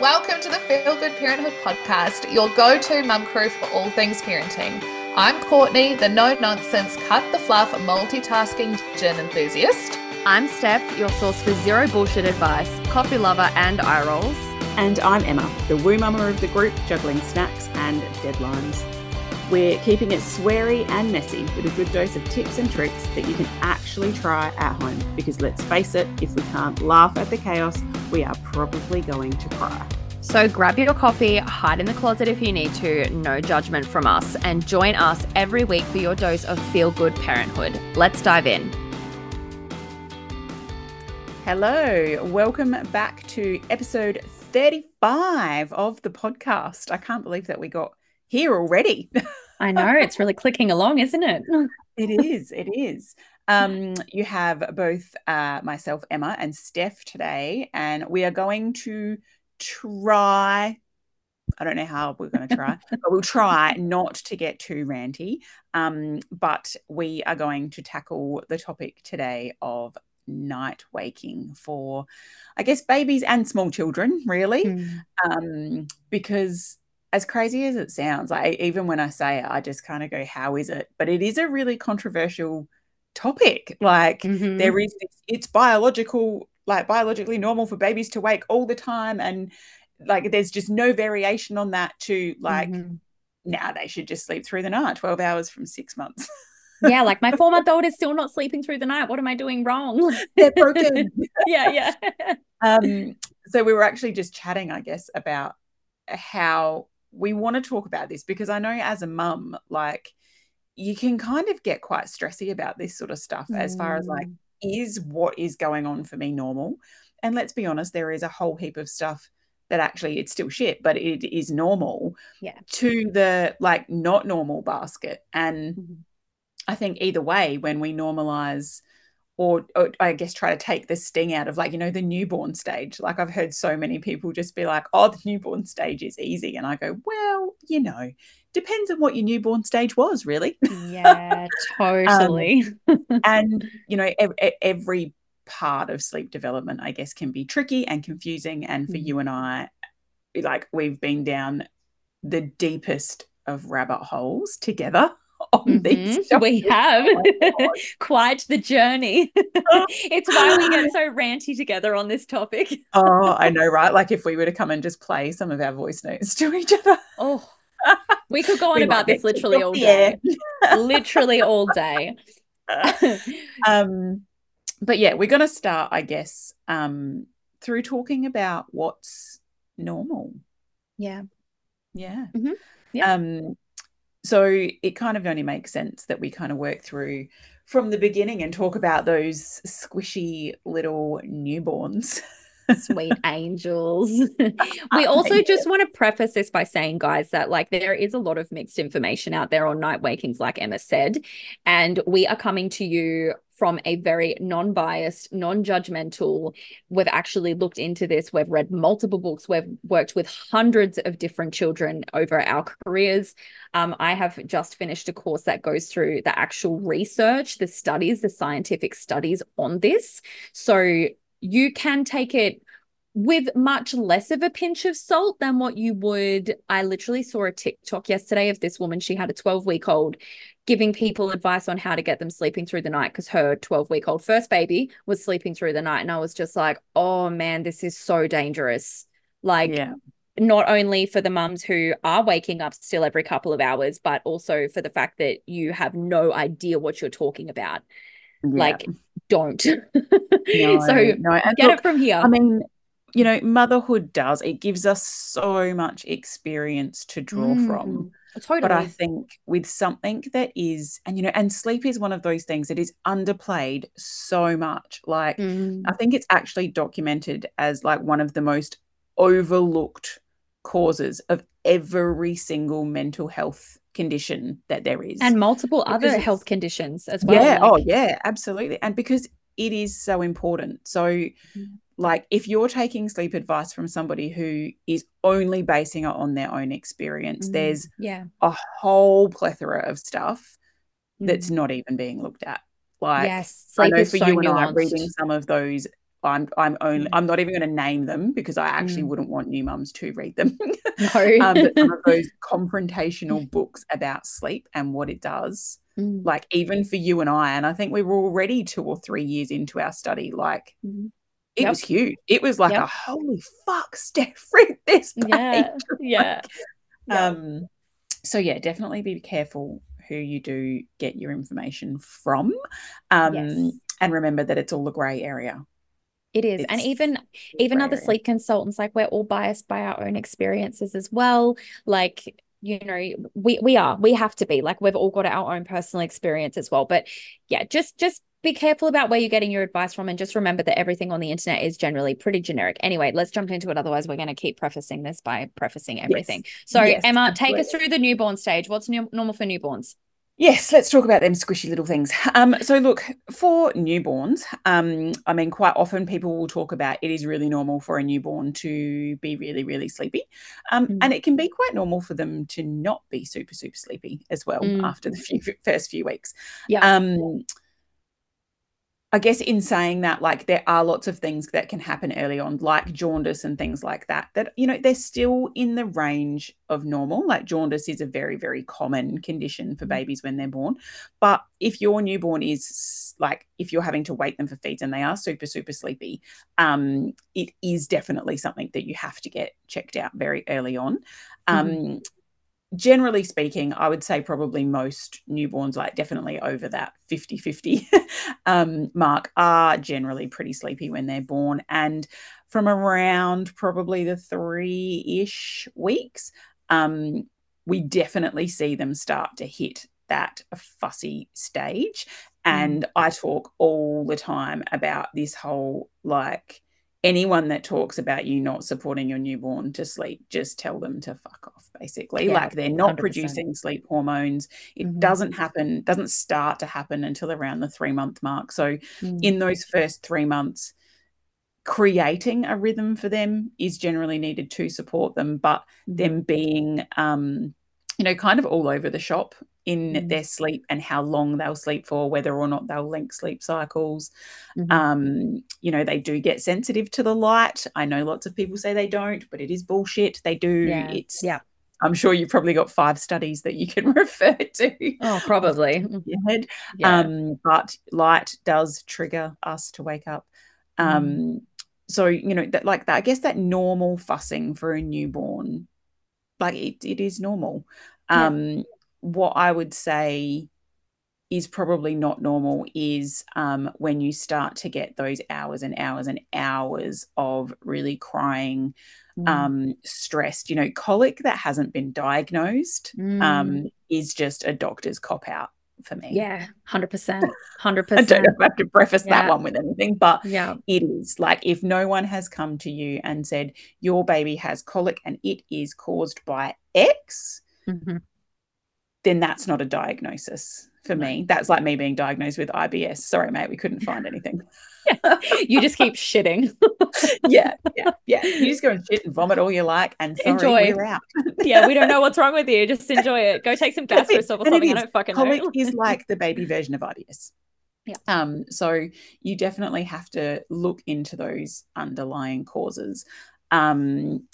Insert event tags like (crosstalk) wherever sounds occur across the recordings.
Welcome to the Feel Good Parenthood podcast, your go to mum crew for all things parenting. I'm Courtney, the no nonsense, cut the fluff, multitasking gin enthusiast. I'm Steph, your source for zero bullshit advice, coffee lover, and eye rolls. And I'm Emma, the woo mama of the group, juggling snacks and deadlines. We're keeping it sweary and messy with a good dose of tips and tricks that you can actually try at home. Because let's face it, if we can't laugh at the chaos, we are probably going to cry. So grab your coffee, hide in the closet if you need to, no judgment from us, and join us every week for your dose of feel good parenthood. Let's dive in. Hello, welcome back to episode 35 of the podcast. I can't believe that we got here already. (laughs) I know it's really clicking along, isn't it? it is. It is. Um, you have both uh, myself, Emma, and Steph today, and we are going to try. I don't know how we're going to try, (laughs) but we'll try not to get too ranty. Um, but we are going to tackle the topic today of night waking for, I guess, babies and small children, really, mm. um, because as crazy as it sounds, like even when I say it, I just kind of go, "How is it?" But it is a really controversial topic. Like mm-hmm. there is, this, it's biological, like biologically normal for babies to wake all the time, and like there's just no variation on that. To like mm-hmm. now they should just sleep through the night, twelve hours from six months. yeah, like my four month (laughs) old is still not sleeping through the night. What am I doing wrong? (laughs) They're broken. (laughs) yeah, yeah. um, so we were actually just chatting, I guess, about how we want to talk about this because I know as a mum, like you can kind of get quite stressy about this sort of stuff mm. as far as like, mm. is what is going on for me normal? And let's be honest, there is a whole heap of stuff that actually it's still shit, but it is normal yeah. to the like not normal basket. And mm-hmm. I think either way, when we normalize or, or, I guess try to take the sting out of like you know the newborn stage. Like I've heard so many people just be like, "Oh, the newborn stage is easy," and I go, "Well, you know, depends on what your newborn stage was, really." Yeah, (laughs) totally. um, (laughs) and you know, ev- every part of sleep development, I guess, can be tricky and confusing. And for mm. you and I, like we've been down the deepest of rabbit holes together (laughs) on mm-hmm. these. (laughs) We have oh (laughs) quite the journey. it's why we get so ranty together on this topic. oh, I know, right? Like if we were to come and just play some of our voice notes to each other. Oh, we could go on about this literally all day. literally all day. um, but yeah, we're going to start, I guess, um, through talking about what's normal. Yeah. Yeah. Mm-hmm. Yeah. Um, so it kind of only makes sense that we kind of work through from the beginning and talk about those squishy little newborns. Sweet (laughs) angels. (laughs) we also just want to preface this by saying, guys, that like there is a lot of mixed information out there on night wakings, like Emma said. And we are coming to you from a very non biased, non judgmental. We've actually looked into this. We've read multiple books. We've worked with hundreds of different children over our careers. Um, I have just finished a course that goes through the actual research, the studies, the scientific studies on this. So you can take it with much less of a pinch of salt than what you would. I literally saw a TikTok yesterday of this woman. She had a 12 week old giving people advice on how to get them sleeping through the night because her 12 week old first baby was sleeping through the night. And I was just like, oh man, this is so dangerous. Like, yeah. not only for the mums who are waking up still every couple of hours, but also for the fact that you have no idea what you're talking about. Yeah. Like, don't. (laughs) No, so no. get look, it from here. I mean, you know, motherhood does, it gives us so much experience to draw mm. from Totally. But I think with something that is, and you know, and sleep is one of those things that is underplayed so much. Like, mm. I think it's actually documented as like one of the most overlooked causes of every single mental health condition that there is. And multiple because other health conditions as well. Yeah. Like... Oh, yeah, absolutely. And because it is so important. So, mm like if you're taking sleep advice from somebody who is only basing it on their own experience mm, there's yeah a whole plethora of stuff mm. that's not even being looked at like yes sleep i know for so you nuanced. and i reading some of those I'm I'm only Mm. I'm not even going to name them because I actually Mm. wouldn't want new mums to read them. (laughs) No. (laughs) um, but some of (laughs) those confrontational books about sleep and what it does, Mm, like even for you and I, and I think we were already two or three years into our study, like mhm. It Yep. was huge. It was like Yep. a holy fuck, (laughs) Steph, read this page. (laughs) Yeah. Yeah. Um, so yeah, definitely be careful who you do get your information from. Um, Yes. and remember that it's all a grey area. It is. And even even other sleep consultants, like we're all biased by our own experiences as well. Like, you know, we we are, we have to be like we've all got our own personal experience as well. But yeah, just just be careful about where you're getting your advice from and just remember that everything on the internet is generally pretty generic. Anyway, let's jump into it. Otherwise, we're going to keep prefacing this by prefacing everything. So, Yes, Emma, take us through the newborn stage. What's new, normal for newborns? Yes, let's talk about them squishy little things. Um, so look, for newborns, um, I mean, quite often people will talk about it is really normal for a newborn to be really, really sleepy. Um, Mm. and it can be quite normal for them to not be super, super sleepy as well Mm. after the few, first few weeks. Yeah. I guess in saying that, like there are lots of things that can happen early on, like jaundice and things like that, that, you know, they're still in the range of normal. Like jaundice is a very, very common condition for Mhm. babies when they're born. But if your newborn is like, if you're having to wake them for feeds and they are super, super sleepy, um, it is definitely something that you have to get checked out very early on. Um, Mhm. Generally speaking, I would say probably most newborns, like definitely over that 50 50 (laughs) um, mark, are generally pretty sleepy when they're born. And from around probably the three ish weeks, um, we definitely see them start to hit that fussy stage. And I talk all the time about this whole like, anyone that talks about you not supporting your newborn to sleep, just tell them to fuck off, basically. Yeah, like they're not 100%. producing sleep hormones. It Mhm. doesn't happen, doesn't start to happen until around the three month mark. So Mm. in those first three months, creating a rhythm for them is generally needed to support them, but Mhm. them being um, you know, kind of all over the shop in Mm. their sleep and how long they'll sleep for, whether or not they'll link sleep cycles. Mhm. Um, you know, they do get sensitive to the light. I know lots of people say they don't, but it is bullshit. They do. Yeah. It's Yeah. I'm sure you've probably got five studies that you can (laughs) refer to. Oh, probably. top of your head. Yeah. Um, but light does trigger us to wake up. Mm. Um, so you know that like that, I guess that normal fussing for a newborn, like it, it is normal. Yeah. Um, what I would say is probably not normal is um, when you start to get those hours and hours and hours of really crying, Mm. um, stressed. You know, colic that hasn't been diagnosed Mm. um, is just a doctor's cop out for me. Yeah, 100%. hundred percent. (laughs) I don't 100%. know if I have to preface that one with anything, but Yeah. it is like if no one has come to you and said your baby has colic and it is caused by X, Mhm. Then that's not a diagnosis for me. That's like me being diagnosed with IBS. Sorry, mate, we couldn't find anything. (laughs) You just keep shitting. (laughs) yeah, yeah, yeah. You just go and shit and vomit all you like, and sorry, Enjoy. we're out. (laughs) yeah, we don't know what's wrong with you. Just enjoy it. Go take some. Gastrosol or something. I don't fucking Colic know. is like the baby version of IBS. Yeah. Um, so you definitely have to look into those underlying causes. Um,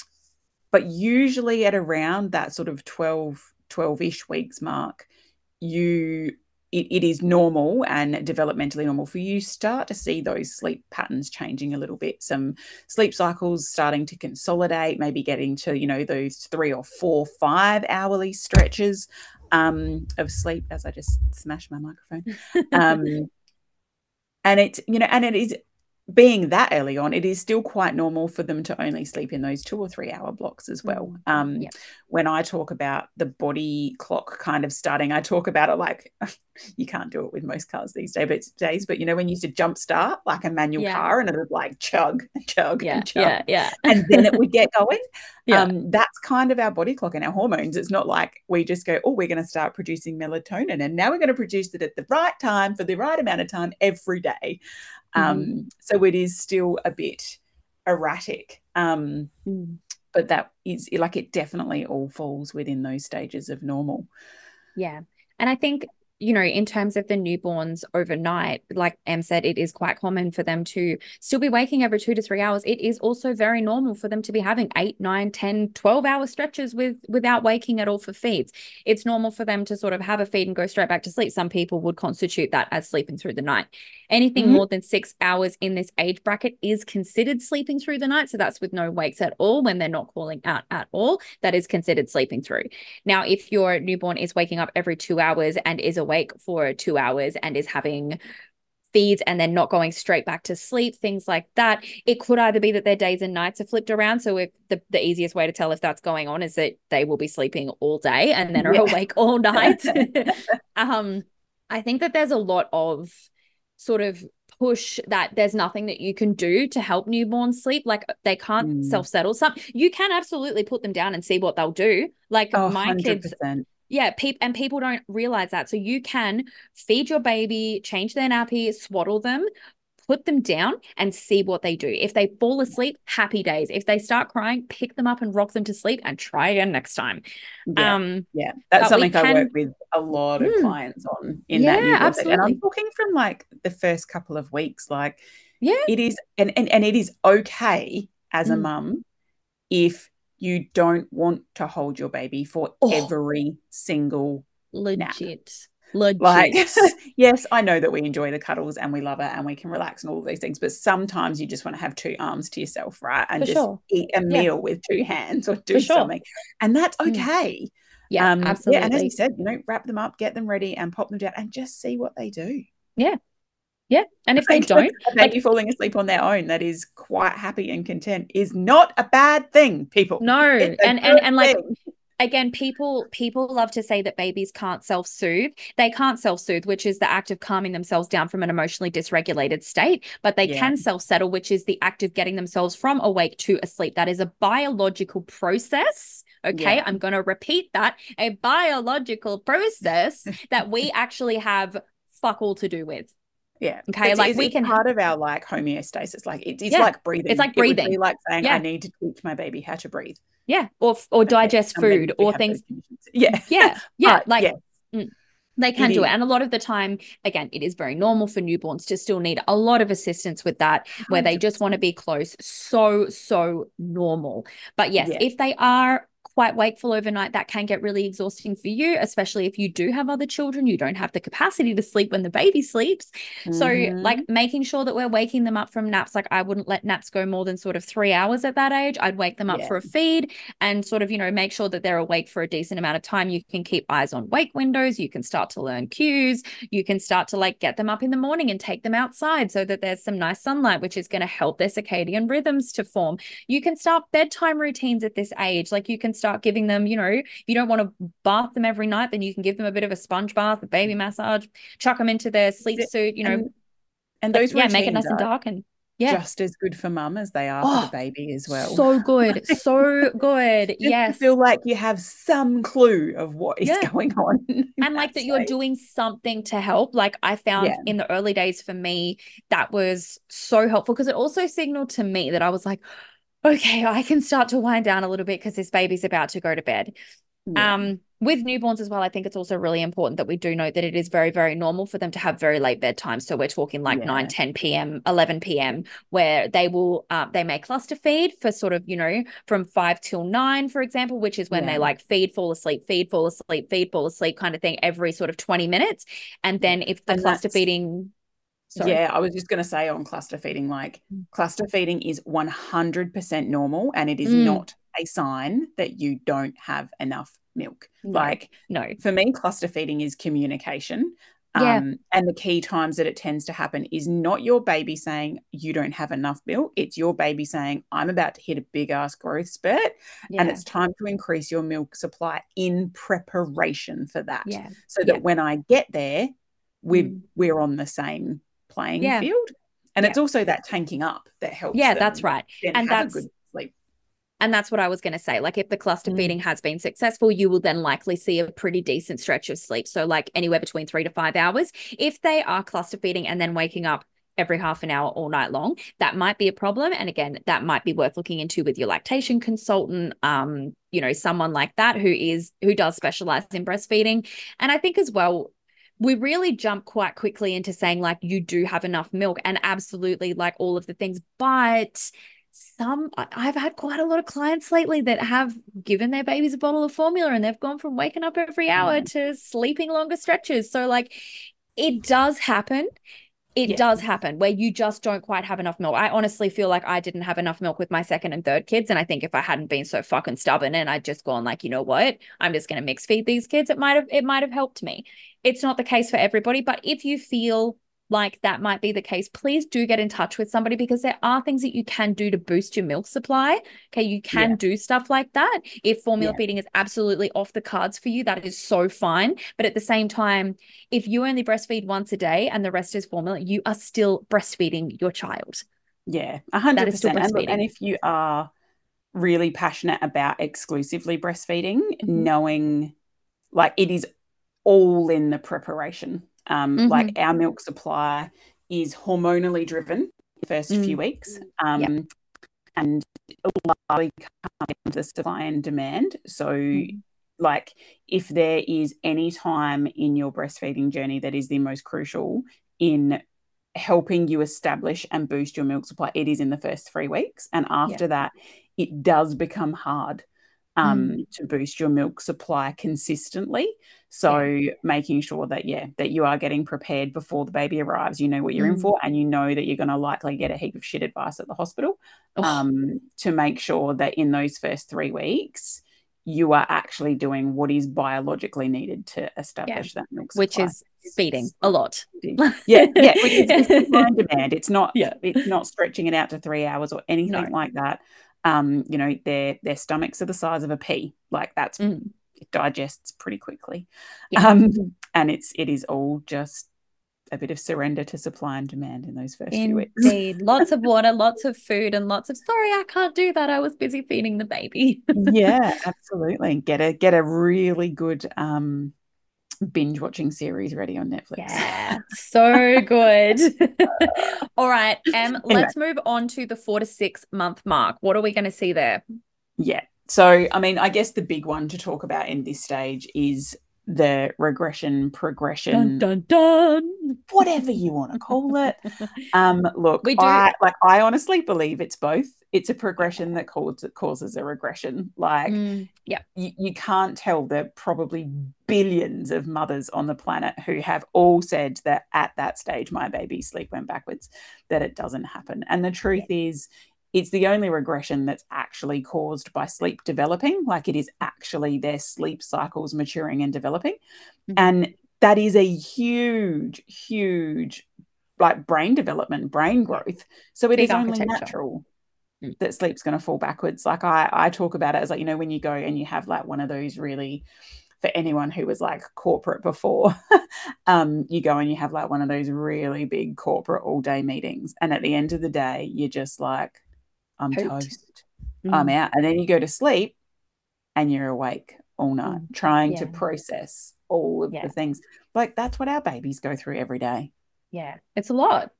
but usually at around that sort of 12, 12-ish weeks mark, you it, it is normal and developmentally normal for you start to see those sleep patterns changing a little bit. Some sleep cycles starting to consolidate maybe getting to you know those three or four five hourly stretches um, of sleep as i just smashed my microphone. (laughs) Um, and it's you know and it is being that early on it is still quite normal for them to only sleep in those two or three hour blocks as well Mm, um, yeah. when i talk about the body clock kind of starting i talk about it like you can't do it with most cars these days but days but you know when you used to jump start like a manual Yeah. car and it would like chug (laughs) chug Yeah, and chug yeah, yeah. and then it would get going. (laughs) Yeah. Um, that's kind of our body clock and our hormones. It's not like we just go, oh, we're going to start producing melatonin, and now we're going to produce it at the right time for the right amount of time every day. Um, so it is still a bit erratic. Um, Mm. but that is like it definitely all falls within those stages of normal. Yeah. And I think you know, in terms of the newborns overnight, like Em said, it is quite common for them to still be waking every two to three hours. It is also very normal for them to be having eight, nine, 10, 12 hour stretches with without waking at all for feeds. It's normal for them to sort of have a feed and go straight back to sleep. Some people would constitute that as sleeping through the night. Anything mm-hmm. more than six hours in this age bracket is considered sleeping through the night. So that's with no wakes at all when they're not calling out at all. That is considered sleeping through. Now, if your newborn is waking up every two hours and is awake for two hours and is having feeds and then not going straight back to sleep, things like that. It could either be that their days and nights are flipped around. So if the, the easiest way to tell if that's going on is that they will be sleeping all day and then are yeah. awake all (laughs) night. (laughs) um, I think that there's a lot of sort of push that there's nothing that you can do to help newborns sleep like they can't mm. self-settle some you can absolutely put them down and see what they'll do like oh, my 100%. kids yeah, people and people don't realize that. So you can feed your baby, change their nappy, swaddle them, put them down and see what they do. If they fall asleep, happy days. If they start crying, pick them up and rock them to sleep and try again next time. Yeah, um, yeah. that's something can... I work with a lot of mm, clients on in yeah, that. Absolutely. And I'm talking from like the first couple of weeks. Like, yeah, it is, and and, and it is okay as mm. a mum if you don't want to hold your baby for oh, every single legit. Nap. Legit. Like, (laughs) yes, I know that we enjoy the cuddles and we love it and we can relax and all of these things, but sometimes you just want to have two arms to yourself, right? And for just sure. eat a meal yeah. with two hands or do sure. something. And that's mm. okay. Mm. Yeah, um, absolutely. Yeah, and as you said, you know, wrap them up, get them ready, and pop them down, and just see what they do. Yeah, yeah. And if they don't, a baby falling asleep on their own that is quite happy and content is not a bad thing, people. No. And and and like again people people love to say that babies can't self-soothe they can't self-soothe which is the act of calming themselves down from an emotionally dysregulated state but they yeah. can self-settle which is the act of getting themselves from awake to asleep that is a biological process okay yeah. i'm going to repeat that a biological process that we (laughs) actually have fuck all to do with yeah. Okay. It's, like it's, we it's can part of our like homeostasis. Like it, it's yeah. like breathing. It's like breathing. It like saying, yeah. I need to teach my baby how to breathe. Yeah. Or or digest food or things. (laughs) Yeah. Yeah. Yeah. like yeah. Mm, they can it do is. it. And a lot of the time, again, it is very normal for newborns to still need a lot of assistance with that, where 100%. they just want to be close. So, so normal. But yes, if they are quite wakeful overnight, that can get really exhausting for you, especially if you do have other children. You don't have the capacity to sleep when the baby sleeps. Mm-hmm. So, like making sure that we're waking them up from naps, like I wouldn't let naps go more than sort of three hours at that age. I'd wake them up yeah. for a feed and sort of, you know, make sure that they're awake for a decent amount of time. You can keep eyes on wake windows. You can start to learn cues. You can start to like get them up in the morning and take them outside so that there's some nice sunlight, which is going to help their circadian rhythms to form. You can start bedtime routines at this age. Like you can start start giving them, you know, if you don't want to bath them every night, then you can give them a bit of a sponge bath, a baby mm. massage, chuck them into their sleep suit, you know. And, and those yeah, make it nice and dark and yeah. just as good for mum as they are oh, for the oh, baby as well. So good. (laughs) So good. yes. You feel like you have some clue of what is yeah. going on. (laughs) And like that you're doing something to help. Like I found yeah. in the early days for me, that was so helpful because it also signaled to me that I was like, okay, I can start to wind down a little bit because this baby's about to go to bed. Yeah. Um, with newborns as well, I think it's also really important that we do note that it is very, very normal for them to have very late bedtime. So we're talking like yeah. 9, 10 p.m., 11 p.m., where they will, uh, they may cluster feed for sort of, you know, from 5 till 9, for example, which is when yeah. they like feed, fall asleep, feed, fall asleep, feed, fall asleep kind of thing every sort of 20 minutes. And then if the and cluster feeding Sorry. Yeah, I was just going to say on cluster feeding, like mm. cluster feeding is 100% normal and it is mm. not a sign that you don't have enough milk. No, like, no, for me, cluster feeding is communication. Yeah. Um, and the key times that it tends to happen is not your baby saying you don't have enough milk. It's your baby saying, I'm about to hit a big ass growth spurt yeah. and it's time to increase your milk supply in preparation for that. Yeah. So that when I get there, we're, mm. we're on the same playing yeah. field. And yeah. it's also that tanking up that helps. Yeah, that's right. And that's good sleep. And that's what I was going to say. Like, if the cluster mm. feeding has been successful, you will then likely see a pretty decent stretch of sleep. So, like anywhere between three to five hours. If they are cluster feeding and then waking up every half an hour all night long, that might be a problem. And again, that might be worth looking into with your lactation consultant. Um, you know, someone like that who is who does specialize in breastfeeding. And I think as well, we really jump quite quickly into saying like you do have enough milk and absolutely like all of the things but some I've had quite a lot of clients lately that have given their babies a bottle of formula and they've gone from waking up every hour mm. to sleeping longer stretches. So like it does happen. It yeah. does happen where you just don't quite have enough milk. I honestly feel like I didn't have enough milk with my second and third kids. And I think if I hadn't been so fucking stubborn and I'd just gone like, you know what, I'm just gonna mix feed these kids, it might have it might have helped me. It's not the case for everybody, but if you feel like that might be the case, please do get in touch with somebody because there are things that you can do to boost your milk supply. Okay, you can yeah. do stuff like that. If formula yeah. feeding is absolutely off the cards for you, that is so fine. But at the same time, if you only breastfeed once a day and the rest is formula, you are still breastfeeding your child. Yeah, 100%. And, and if you are really passionate about exclusively breastfeeding, mm-hmm. knowing like it is all in the preparation um, mm-hmm. Like our milk supply is hormonally driven the first mm-hmm. few weeks. Um, yep. And largely comes the supply and demand. So, mm-hmm. like, if there is any time in your breastfeeding journey that is the most crucial in helping you establish and boost your milk supply, it is in the first three weeks. And after yep. that, it does become hard um, mm. to boost your milk supply consistently. So yeah. making sure that yeah that you are getting prepared before the baby arrives, you know what you're mm. in for, and you know that you're going to likely get a heap of shit advice at the hospital. Um, to make sure that in those first three weeks you are actually doing what is biologically needed to establish yeah. that milk supply. which is feeding a lot. yeah, yeah, it's, it's (laughs) demand. It's not yeah. it's not stretching it out to three hours or anything no. like that um, you know, their their stomachs are the size of a pea. Like that's mm. it digests pretty quickly. Yeah. Um, and it's it is all just a bit of surrender to supply and demand in those first Indeed. few weeks. Indeed. lots of (laughs) water, lots of food, and lots of sorry, I can't do that. I was busy feeding the baby. (laughs) yeah, absolutely. Get a get a really good um binge watching series ready on Netflix. Yeah, (laughs) so good. (laughs) All right, um, anyway. let's move on to the four to six month mark. What are we going to see there? Yeah. So, I mean, I guess the big one to talk about in this stage is the regression progression dun, dun, dun. whatever you want to call it (laughs) um look we do. I, like i honestly believe it's both it's a progression that causes causes a regression like mm, yeah you, you can't tell the probably billions of mothers on the planet who have all said that at that stage my baby's sleep went backwards that it doesn't happen and the truth yeah. is it's the only regression that's actually caused by sleep developing like it is actually their sleep cycles maturing and developing. Mm-hmm. and that is a huge huge like brain development brain growth. So it Big is only natural mm. that sleep's going to fall backwards. Like i i talk about it as like you know when you go and you have like one of those really for anyone who was like corporate before (laughs) um you go and you have like one of those really big corporate all day meetings. And at the end of the day you're just like I'm toast. Mm. I'm out. And then you go to sleep and you're awake all night mm. trying yeah. to process all of yeah. the things. Like that's what our babies go through every day. Yeah. It's a lot.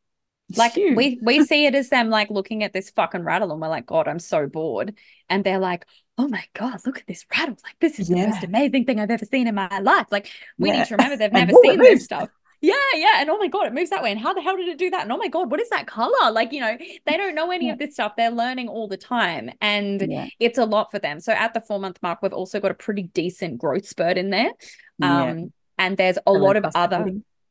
It's like huge. we we see it as them like looking at this fucking rattle and we're like, God, I'm so bored. And they're like, oh my God, look at this rattle. Like this is yeah. the most amazing thing I've ever seen in my life. Like we need to remember they've (laughs) never seen this (laughs) stuff yeah, yeah. And oh my God, it moves that way. And how the hell did it do that? And oh my God, what is that color? Like, you know, they don't know any yeah. of this stuff. They're learning all the time. And yeah. it's a lot for them. So at the four month mark, we've also got a pretty decent growth spurt in there. Um, yeah. and there's a lot of other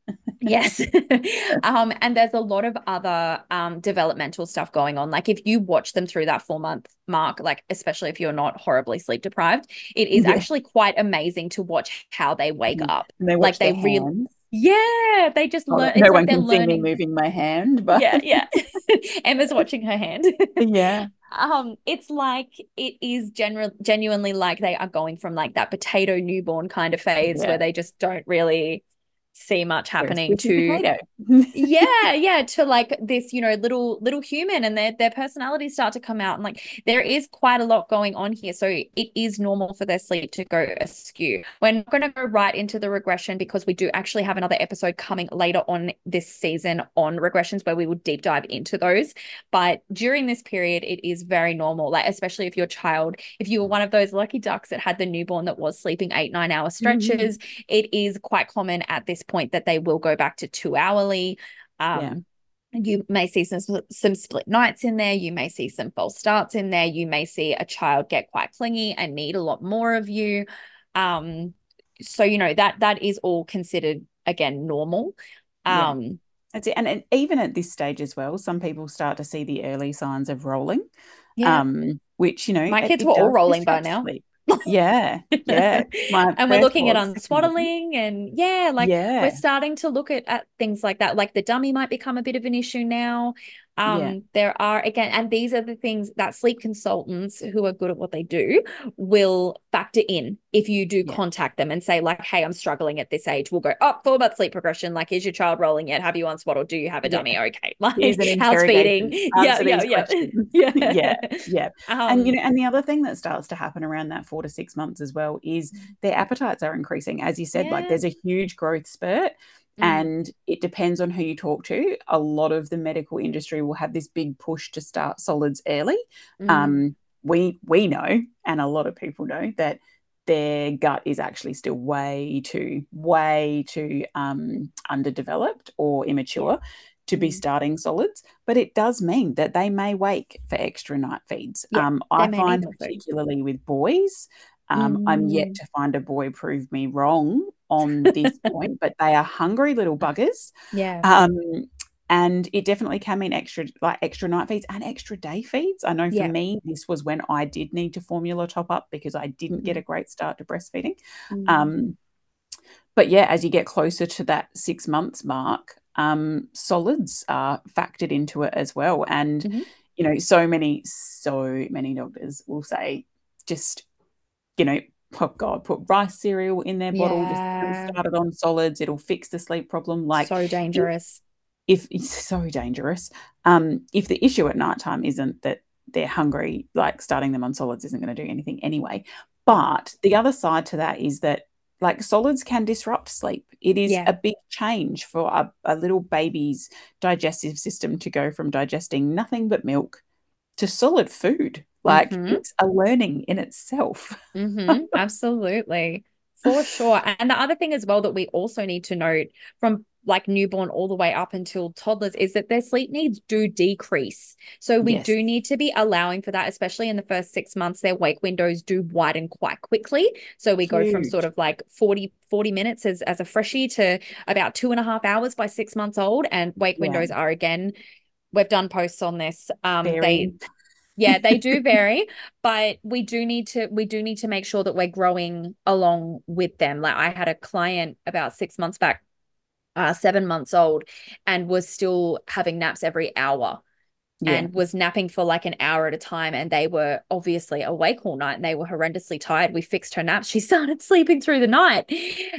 (laughs) yes (laughs) um and there's a lot of other um developmental stuff going on like if you watch them through that four month mark like especially if you're not horribly sleep deprived it is yeah. actually quite amazing to watch how they wake mm. up they like they really yeah, they just oh, learn. No one like can learning. see me moving my hand, (laughs) but yeah, yeah. (laughs) Emma's watching her hand. (laughs) yeah. Um, it's like it is general, genuinely like they are going from like that potato newborn kind of phase yeah. where they just don't really see much happening to yeah (laughs) yeah to like this you know little little human and their their personalities start to come out and like there is quite a lot going on here. So it is normal for their sleep to go askew. We're not going to go right into the regression because we do actually have another episode coming later on this season on regressions where we will deep dive into those. But during this period it is very normal like especially if your child if you were one of those lucky ducks that had the newborn that was sleeping eight nine hour stretches mm-hmm. it is quite common at this point that they will go back to two hourly. Um, Yeah. You may see some some split nights in there. You may see some false starts in there. You may see a child get quite clingy and need a lot more of you. Um, so you know that that is all considered again normal. Yeah. Um, That's it. And, and even at this stage as well, some people start to see the early signs of rolling. yeah. Um, which you know, My kids were all rolling by now. sleep. Yeah, (laughs) yeah. And we're looking at was one. unswaddling and yeah, like yeah, we're starting to look at, at things like that. Like the dummy might become a bit of an issue now. Um, Yeah. there are again, and these are the things that sleep consultants who are good at what they do will factor in if you do Yeah. contact them and say, like, hey, I'm struggling at this age. We'll go, oh, full about sleep progression. Like, is your child rolling yet? Have you on unswaddled? Do you have a Yeah. dummy? Okay. (laughs) Like house feeding. Yeah, yeah, yeah. yeah. (laughs) (laughs) Yeah, yeah. and you Um, know, and the other thing that starts to happen around that four to six months as well is their appetites are increasing. As you said, like there's a huge growth spurt. Mm, And it depends on who you talk to. A lot of the medical industry will have this big push to start solids early. mm, Um, we we know, and a lot of people know that their gut is actually still way too, way too um, underdeveloped or immature to be Mm. starting solids. But it does mean that they may wake for extra night feeds. Yeah, um, I find particularly with boys. Um, I'm yet Mm. to find a boy prove me wrong on this (laughs) point, but they are hungry little buggers. yeah. Um, and it definitely can mean extra like extra night feeds and extra day feeds. I know for Yeah. me, this was when I did need to formula top up because I didn't get a great start to breastfeeding. Mm. Um, but yeah, as you get closer to that six months mark, um, solids are factored into it as well. And Mhm. you know, so many, so many doctors will say, just you know, oh God, put rice cereal in their bottle, just Yeah. started on solids. It'll fix the sleep problem. Like so dangerous. if it's (laughs) so dangerous. Um, if the issue at nighttime isn't that they're hungry, like starting them on solids isn't going to do anything anyway. But the other side to that is that like solids can disrupt sleep. It is Yeah. a big change for a, a little baby's digestive system to go from digesting nothing but milk to solid food. Like Mhm. it's a learning in itself. hmm absolutely. For sure. And the other thing as well that we also need to note from like newborn all the way up until toddlers is that their sleep needs do decrease. So we Yes. do need to be allowing for that, especially in the first six months, their wake windows do widen quite quickly. So we go from sort of like 40, 40 minutes as, as a freshie to about two and a half hours by six months old. And wake Yeah. windows are again, we've done posts on this. Um, they Very yeah they do vary but we do need to we do need to make sure that we're growing along with them. Like i had a client about six months back uh seven months old and was still having naps every hour yeah. and was napping for like an hour at a time and they were obviously awake all night and they were horrendously tired we fixed her nap (laughs) she started sleeping through the night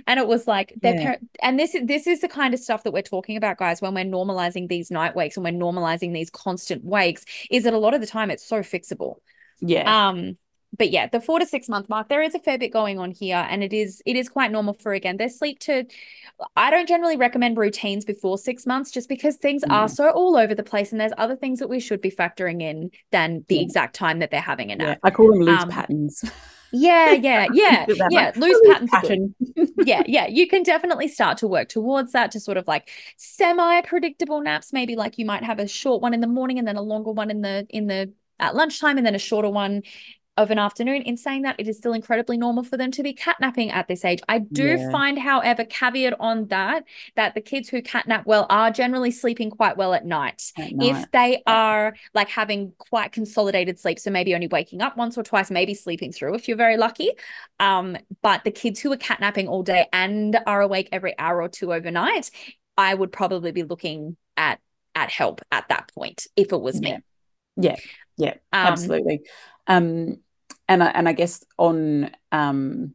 and it was like their Yeah. parent and this is this is the kind of stuff that we're talking about guys when we're normalizing these night wakes and we're normalizing these constant wakes is that a lot of the time it's so fixable yeah. um but yeah the four to six month mark there is a fair bit going on here and it is it is quite normal for again their sleep to i don't generally recommend routines before six months just because things are Mm. so all over the place and there's other things that we should be factoring in than the Yeah. exact time that they're having a yeah. nap I call them loose Um, patterns. (laughs) yeah yeah (laughs) yeah yeah loose patterns are good (laughs) yeah, yeah, you can definitely start to work towards that to sort of like semi-predictable naps. Maybe like you might have a short one in the morning and then a longer one in the in the at lunchtime and then a shorter one of an afternoon. In saying that, it is still incredibly normal for them to be catnapping at this age. I do Yeah. find, however, caveat on that, that the kids who catnap well are generally sleeping quite well at night at night. if they are like having quite consolidated sleep so maybe only waking up once or twice maybe sleeping through if you're very lucky um but the kids who are catnapping all day and are awake every hour or two overnight i would probably be looking at at help at that point if it was me Yeah. Yeah, um absolutely. Um, and I, and I guess on um,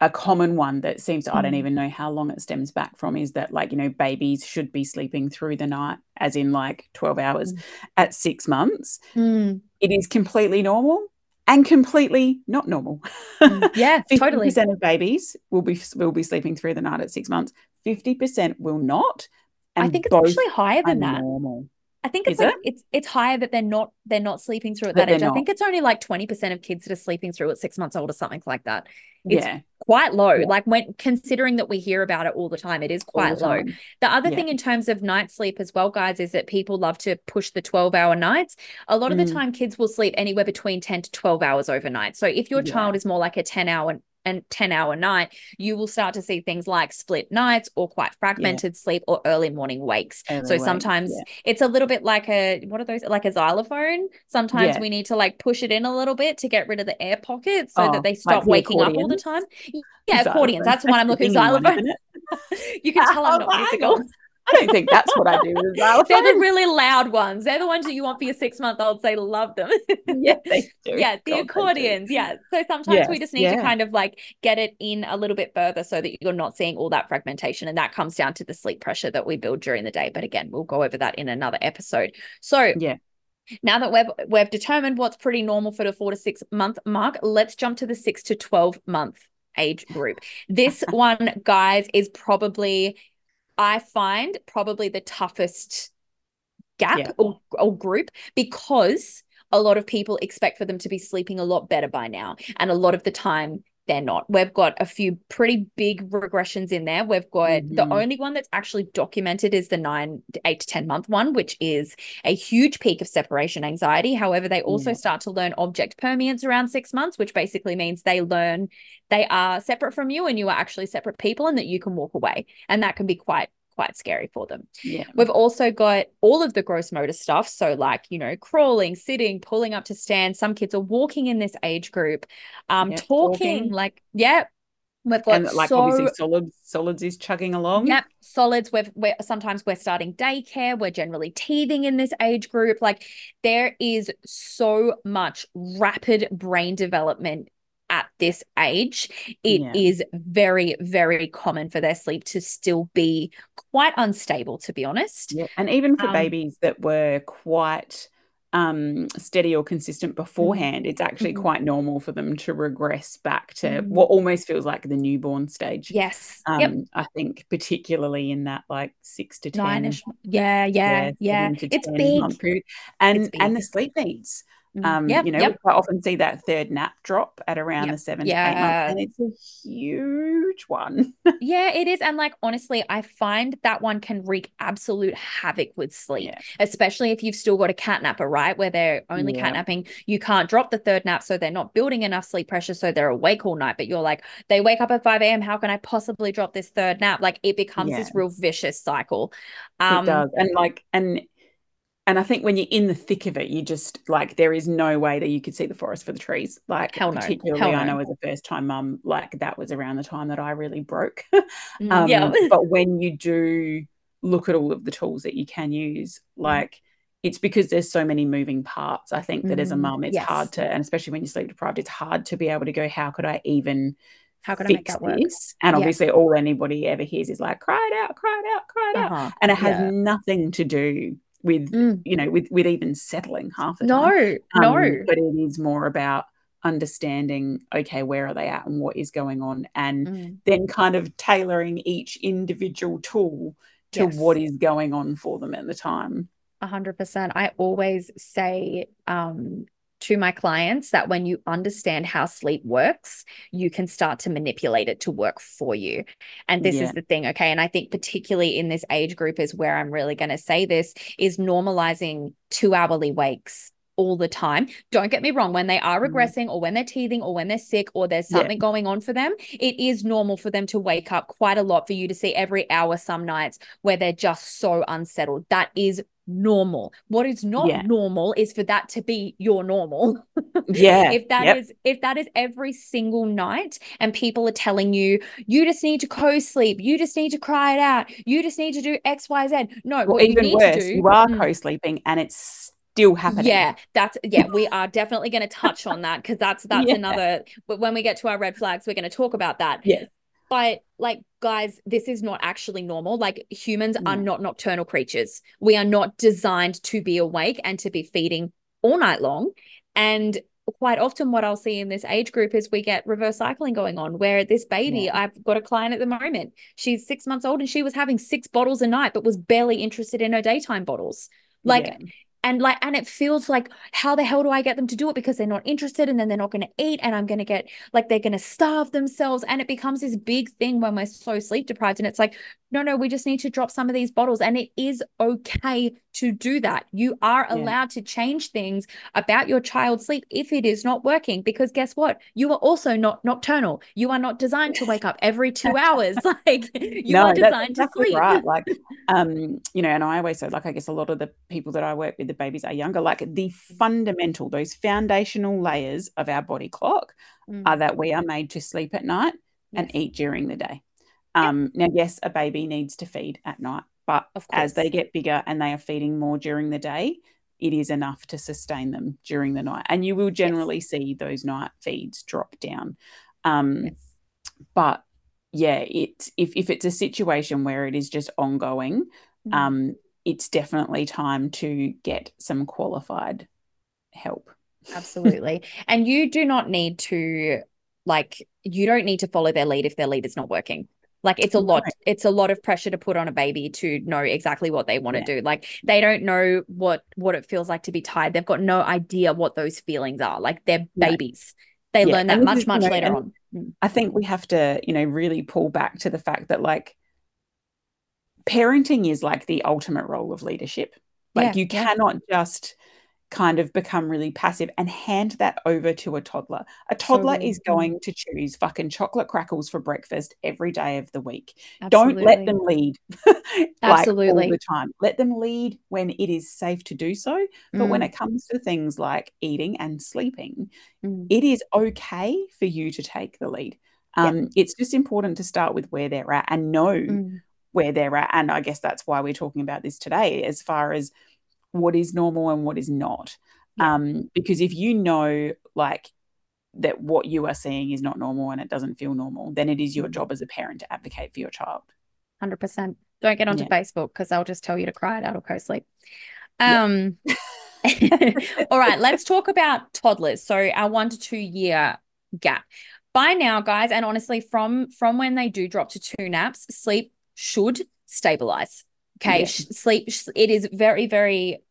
a common one that seems to, I don't Mm. even know how long it stems back from is that like you know babies should be sleeping through the night, as in like twelve hours Mm. at six months. mm, It is completely normal and completely not normal. mm, yeah (laughs) totally percent of babies will be will be sleeping through the night at six months. Fifty percent will not. i think it's actually higher than that normal. I think it's Is like it's it's higher that they're not they're not sleeping through at That that age. they're I think it's only like 20% of kids that are sleeping through at six months old or something like that. It's yeah. quite low. Yeah. Like when considering that we hear about it all the time, it is all the quite low. The other Yeah. thing in terms of night sleep as well, guys, is that people love to push the 12 hour nights. A lot of the Mm. time, kids will sleep anywhere between 10 to 12 hours overnight. So if your child is more like a 10 hour and 10 hour night, you will start to see things like split nights or quite fragmented sleep or early morning wakes. Early so wakes, sometimes yeah. it's a little bit like a what are those like a xylophone? Sometimes Yeah. we need to like push it in a little bit to get rid of the air pockets so Oh, that they like stop the waking up all the time. Yeah, accordions. That's the one I'm looking one, xylophone. isn't (laughs) you can tell I'm (laughs) Oh, not hang musical. I don't think that's what I do (laughs) They're the really loud ones. They're the ones that you want for your six month olds. They love them. (laughs) yeah, they (laughs) do. yeah, the God, accordions. Yeah. So sometimes we just need to kind of like get it in a little bit further so that you're not seeing all that fragmentation. And that comes down to the sleep pressure that we build during the day. But again, we'll go over that in another episode. So Yeah. now that we've we've determined what's pretty normal for the four to six month mark, let's jump to the six to twelve month age group. This one, guys, is probably I find probably the toughest gap Yeah. or, or group because a lot of people expect for them to be sleeping a lot better by now. And a lot of the time, they're not. We've got a few pretty big regressions in there. We've got the Mhm. only one that's actually documented is the nine, eight to 10 month one, which is a huge peak of separation anxiety. However, they also Yeah. start to learn object permanence around six months, which basically means they learn they are separate from you and you are actually separate people and that you can walk away. And that can be quite quite scary for them. Yeah. We've also got all of the gross motor stuff. So, like, you know, crawling, sitting, pulling up to stand. Some kids are walking in this age group, um, Yeah, talking, talking. like, yeah. We've got And like so obviously solids solids is chugging along. Yep, solids. We've we're sometimes we're starting daycare. We're generally teething in this age group. Like there is so much rapid brain development at this age. It is Yeah. very very common for their sleep to still be quite unstable. To be honest, Yeah. And even for Um, babies that were quite um steady or consistent beforehand, it's actually Mhm. quite normal for them to regress back to Mm. what almost feels like the newborn stage. yes, Um, yep, I think particularly in that like six to ten, nine-ish. Yeah, yeah, yeah. to It's big. month period. And It's and the sleep needs. Mhm. Um, Yep, you know, yep. we quite often see that third nap drop at around Yep. the seven to eight Yeah. months, and it's a huge one. (laughs) Yeah, it is. And like, honestly, I find that one can wreak absolute havoc with sleep, Yeah. especially if you've still got a cat napper, right? Where they're only Yeah. catnapping. You can't drop the third nap. So they're not building enough sleep pressure. So they're awake all night. But you're like, they wake up at 5 a.m. How can I possibly drop this third nap? Like, it becomes this real vicious cycle. Um, it does. And like and and I think when you're in the thick of it, you just like there is no way that you could see the forest for the trees. Like Hell no. particularly Hell I know as a first time mum, like that was around the time that I really broke. (laughs) mm, Um, yeah. but when you do look at all of the tools that you can use, Mm-hmm. like it's because there's so many moving parts. I think that as a Mm, mum, it's yes. hard to, and especially when you're sleep deprived, it's hard to be able to go, how could I even How can I make that work? this? And Yeah. obviously, all anybody ever hears is like, cry it out, cry it out, cry it out. Uh-huh. And it has Yeah. nothing to do with, Mm. you know, with, with even settling half the time. No, Um, no. But it is more about understanding, okay, where are they at and what is going on? And Mm, then kind of tailoring each individual tool to Yes. what is going on for them at the time. A hundred percent. I always say um, to my clients that when you understand how sleep works, you can start to manipulate it to work for you. And this Yeah. is the thing, okay? And I think particularly in this age group is where I'm really going to say this is normalizing two hourly wakes all the time. Don't get me wrong, when they are Mm. regressing or when they're teething or when they're sick or there's Yeah. something going on for them, it is normal for them to wake up quite a lot for you to see every hour some nights where they're just so unsettled. That is normal. What is not Yeah. normal is for that to be your normal. (laughs) Yeah. if that is yep. if that is every single night and people are telling you you just need to co-sleep, you just need to cry it out, you just need to do XYZ. No, Well, what you even need worse, to do you are Mm. co-sleeping and it's still happening. yeah, that's yeah, we are definitely going to touch on that because that's (laughs) that's Yeah. another but when we get to our red flags, we're going to talk about that. Yes. But like guys, this is not actually normal. Like humans are mm. not nocturnal creatures. We are not designed to be awake and to be feeding all night long. And quite often what I'll see in this age group is we get reverse cycling going on where this baby, Yeah. I've got a client at the moment. She's 6 months old and she was having 6 bottles a night but was barely interested in her daytime bottles. Like Yeah. And like and it feels like how the hell do i get them to do it? Because they're not interested and then they're not going to eat and i'm going to get like they're going to starve themselves. And it becomes this big thing when we're so sleep deprived and it's like no no we just need to drop some of these bottles and it is okay to do that you are Yeah. allowed to change things about your child's sleep if it is not working because guess what you are also not nocturnal you are not designed to wake up every 2 hours (laughs) like you no, are designed to sleep right. (laughs) Like, um, you know, and I always say, like, I guess a lot of the people that I work with, the babies are younger. Like, the fundamental, those foundational layers of our body clock Mm, are that we are made to sleep at night and eat during the day. Um, now, yes, a baby needs to feed at night, but Of as they get bigger and they are feeding more during the day, it is enough to sustain them during the night. And you will generally see those night feeds drop down. Um, yes but yeah, it's if if it's a situation where it is just ongoing, Mm. um, it's definitely time to get some qualified help. (laughs) Absolutely. And you do not need to like you don't need to follow their lead if their lead is not working. Like it's a lot Right. it's a lot of pressure to put on a baby to know exactly what they want to Yeah. do. Like they don't know what what it feels like to be tired. They've got no idea what those feelings are. Like they're No. babies. They Yeah, learn that and much much know, later on. Mm. I think we have to, you know, really pull back to the fact that like parenting is like the ultimate role of leadership. Like Yeah, you cannot just kind of become really passive and hand that over to a toddler. A toddler is Mm. going to choose fucking chocolate crackles for breakfast every day of the week. Don't let them lead (laughs) like all Absolutely. the time. Let them lead when it is safe to do so. But when Mm, it comes to things like eating and sleeping, mm. it is okay for you to take the lead. Yeah. Um, it's just important to start with where they're at and know Mm. where they're at. And I guess that's why we're talking about this today, as far as what is normal and what is not. Yeah. Um, because if you know, like, that what you are seeing is not normal and it doesn't feel normal, then it is your Mm. job as a parent to advocate for your child. 100%. Don't get onto Yeah. Facebook because I'll just tell you to cry it out or co-sleep. Yeah. Um, (laughs) all right, let's talk about toddlers. So our one to two year gap. By now, guys, and honestly, from from when they do drop to two naps, sleep should stabilize. Okay, Yeah. Sleep. It is very, very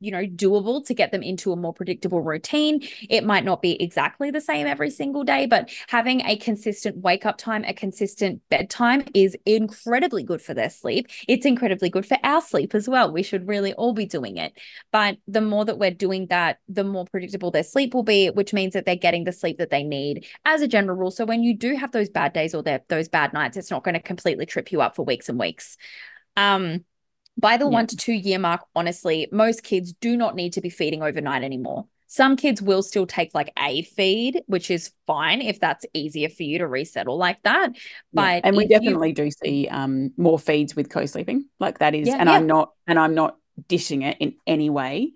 you know, doable to get them into a more predictable routine. It might not be exactly the same every single day, but having a consistent wake up time, a consistent bedtime is incredibly good for their sleep. It's incredibly good for our sleep as well. We should really all be doing it. But the more that we're doing that, the more predictable their sleep will be, which means that they're getting the sleep that they need as a general rule. So when you do have those bad days or those bad nights, it's not going to completely trip you up for weeks and weeks. Um, by the Yeah. one to two year mark, honestly, most kids do not need to be feeding overnight anymore. Some kids will still take like a feed, which is fine if that's easier for you to resettle like that. Yeah. But and we if you- definitely do see um, more feeds with co-sleeping. Like that is, Yeah, and yeah. I'm not, and I'm not dishing it in any way.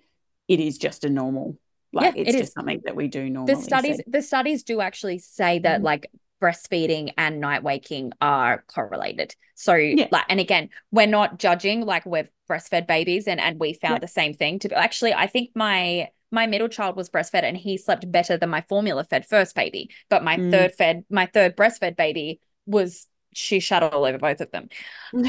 It is just a normal, like Yeah, it's it just is. something that we do normally. the studies the studies do actually say that Mhm. like breastfeeding and night waking are correlated so Yeah. like and again we're not judging like we've breastfed babies and and we found Yeah. the same thing to actually i think my my middle child was breastfed and he slept better than my formula fed first baby but my Mm. third fed my third breastfed baby was she shut all over both of them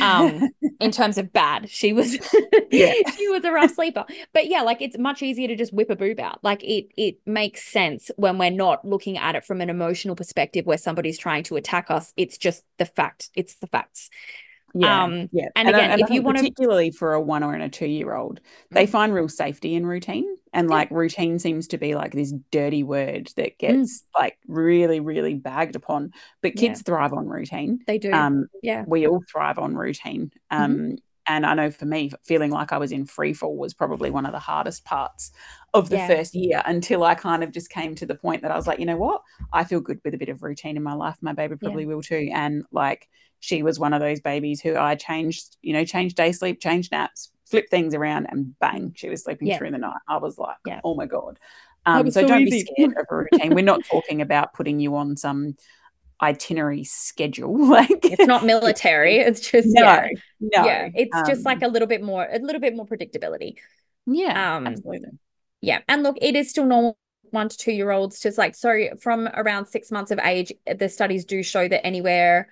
um (laughs) in terms of bad. She was (laughs) Yeah. she was a rough sleeper. But yeah like it's much easier to just whip a boob out. Like it it makes sense when we're not looking at it from an emotional perspective where somebody's trying to attack us. It's just the fact it's the facts yeah, um, yeah. and I- again, I if you wanna- particularly for a one or and a two year old, they Mm. find real safety in routine, and Yeah. like routine seems to be like this dirty word that Mm. gets like really, really bagged upon. But Yeah. kids thrive on routine. they do Um, yeah we all thrive on routine. Mm-hmm. Um, And I know for me, feeling like I was in free fall was probably one of the hardest parts of the Yeah. first year until I kind of just came to the point that I was like, you know what? I feel good with a bit of routine in my life. My baby Yeah. probably will too. And like, she was one of those babies who I changed, you know, changed day sleep, changed naps, flipped things around, and bang, she was sleeping Yeah. through the night. I was like, Yeah. oh my God. Um, so, so don't easy. be (laughs) scared of a routine. We're not talking about putting you on some itinerary schedule. (laughs) like it's not military (laughs) it's just no, yeah no. yeah it's just like Um, a little bit more a little bit more predictability yeah, um, absolutely. Yeah. And look, it is still normal one to two year olds just like so from around six months of age, the studies do show that anywhere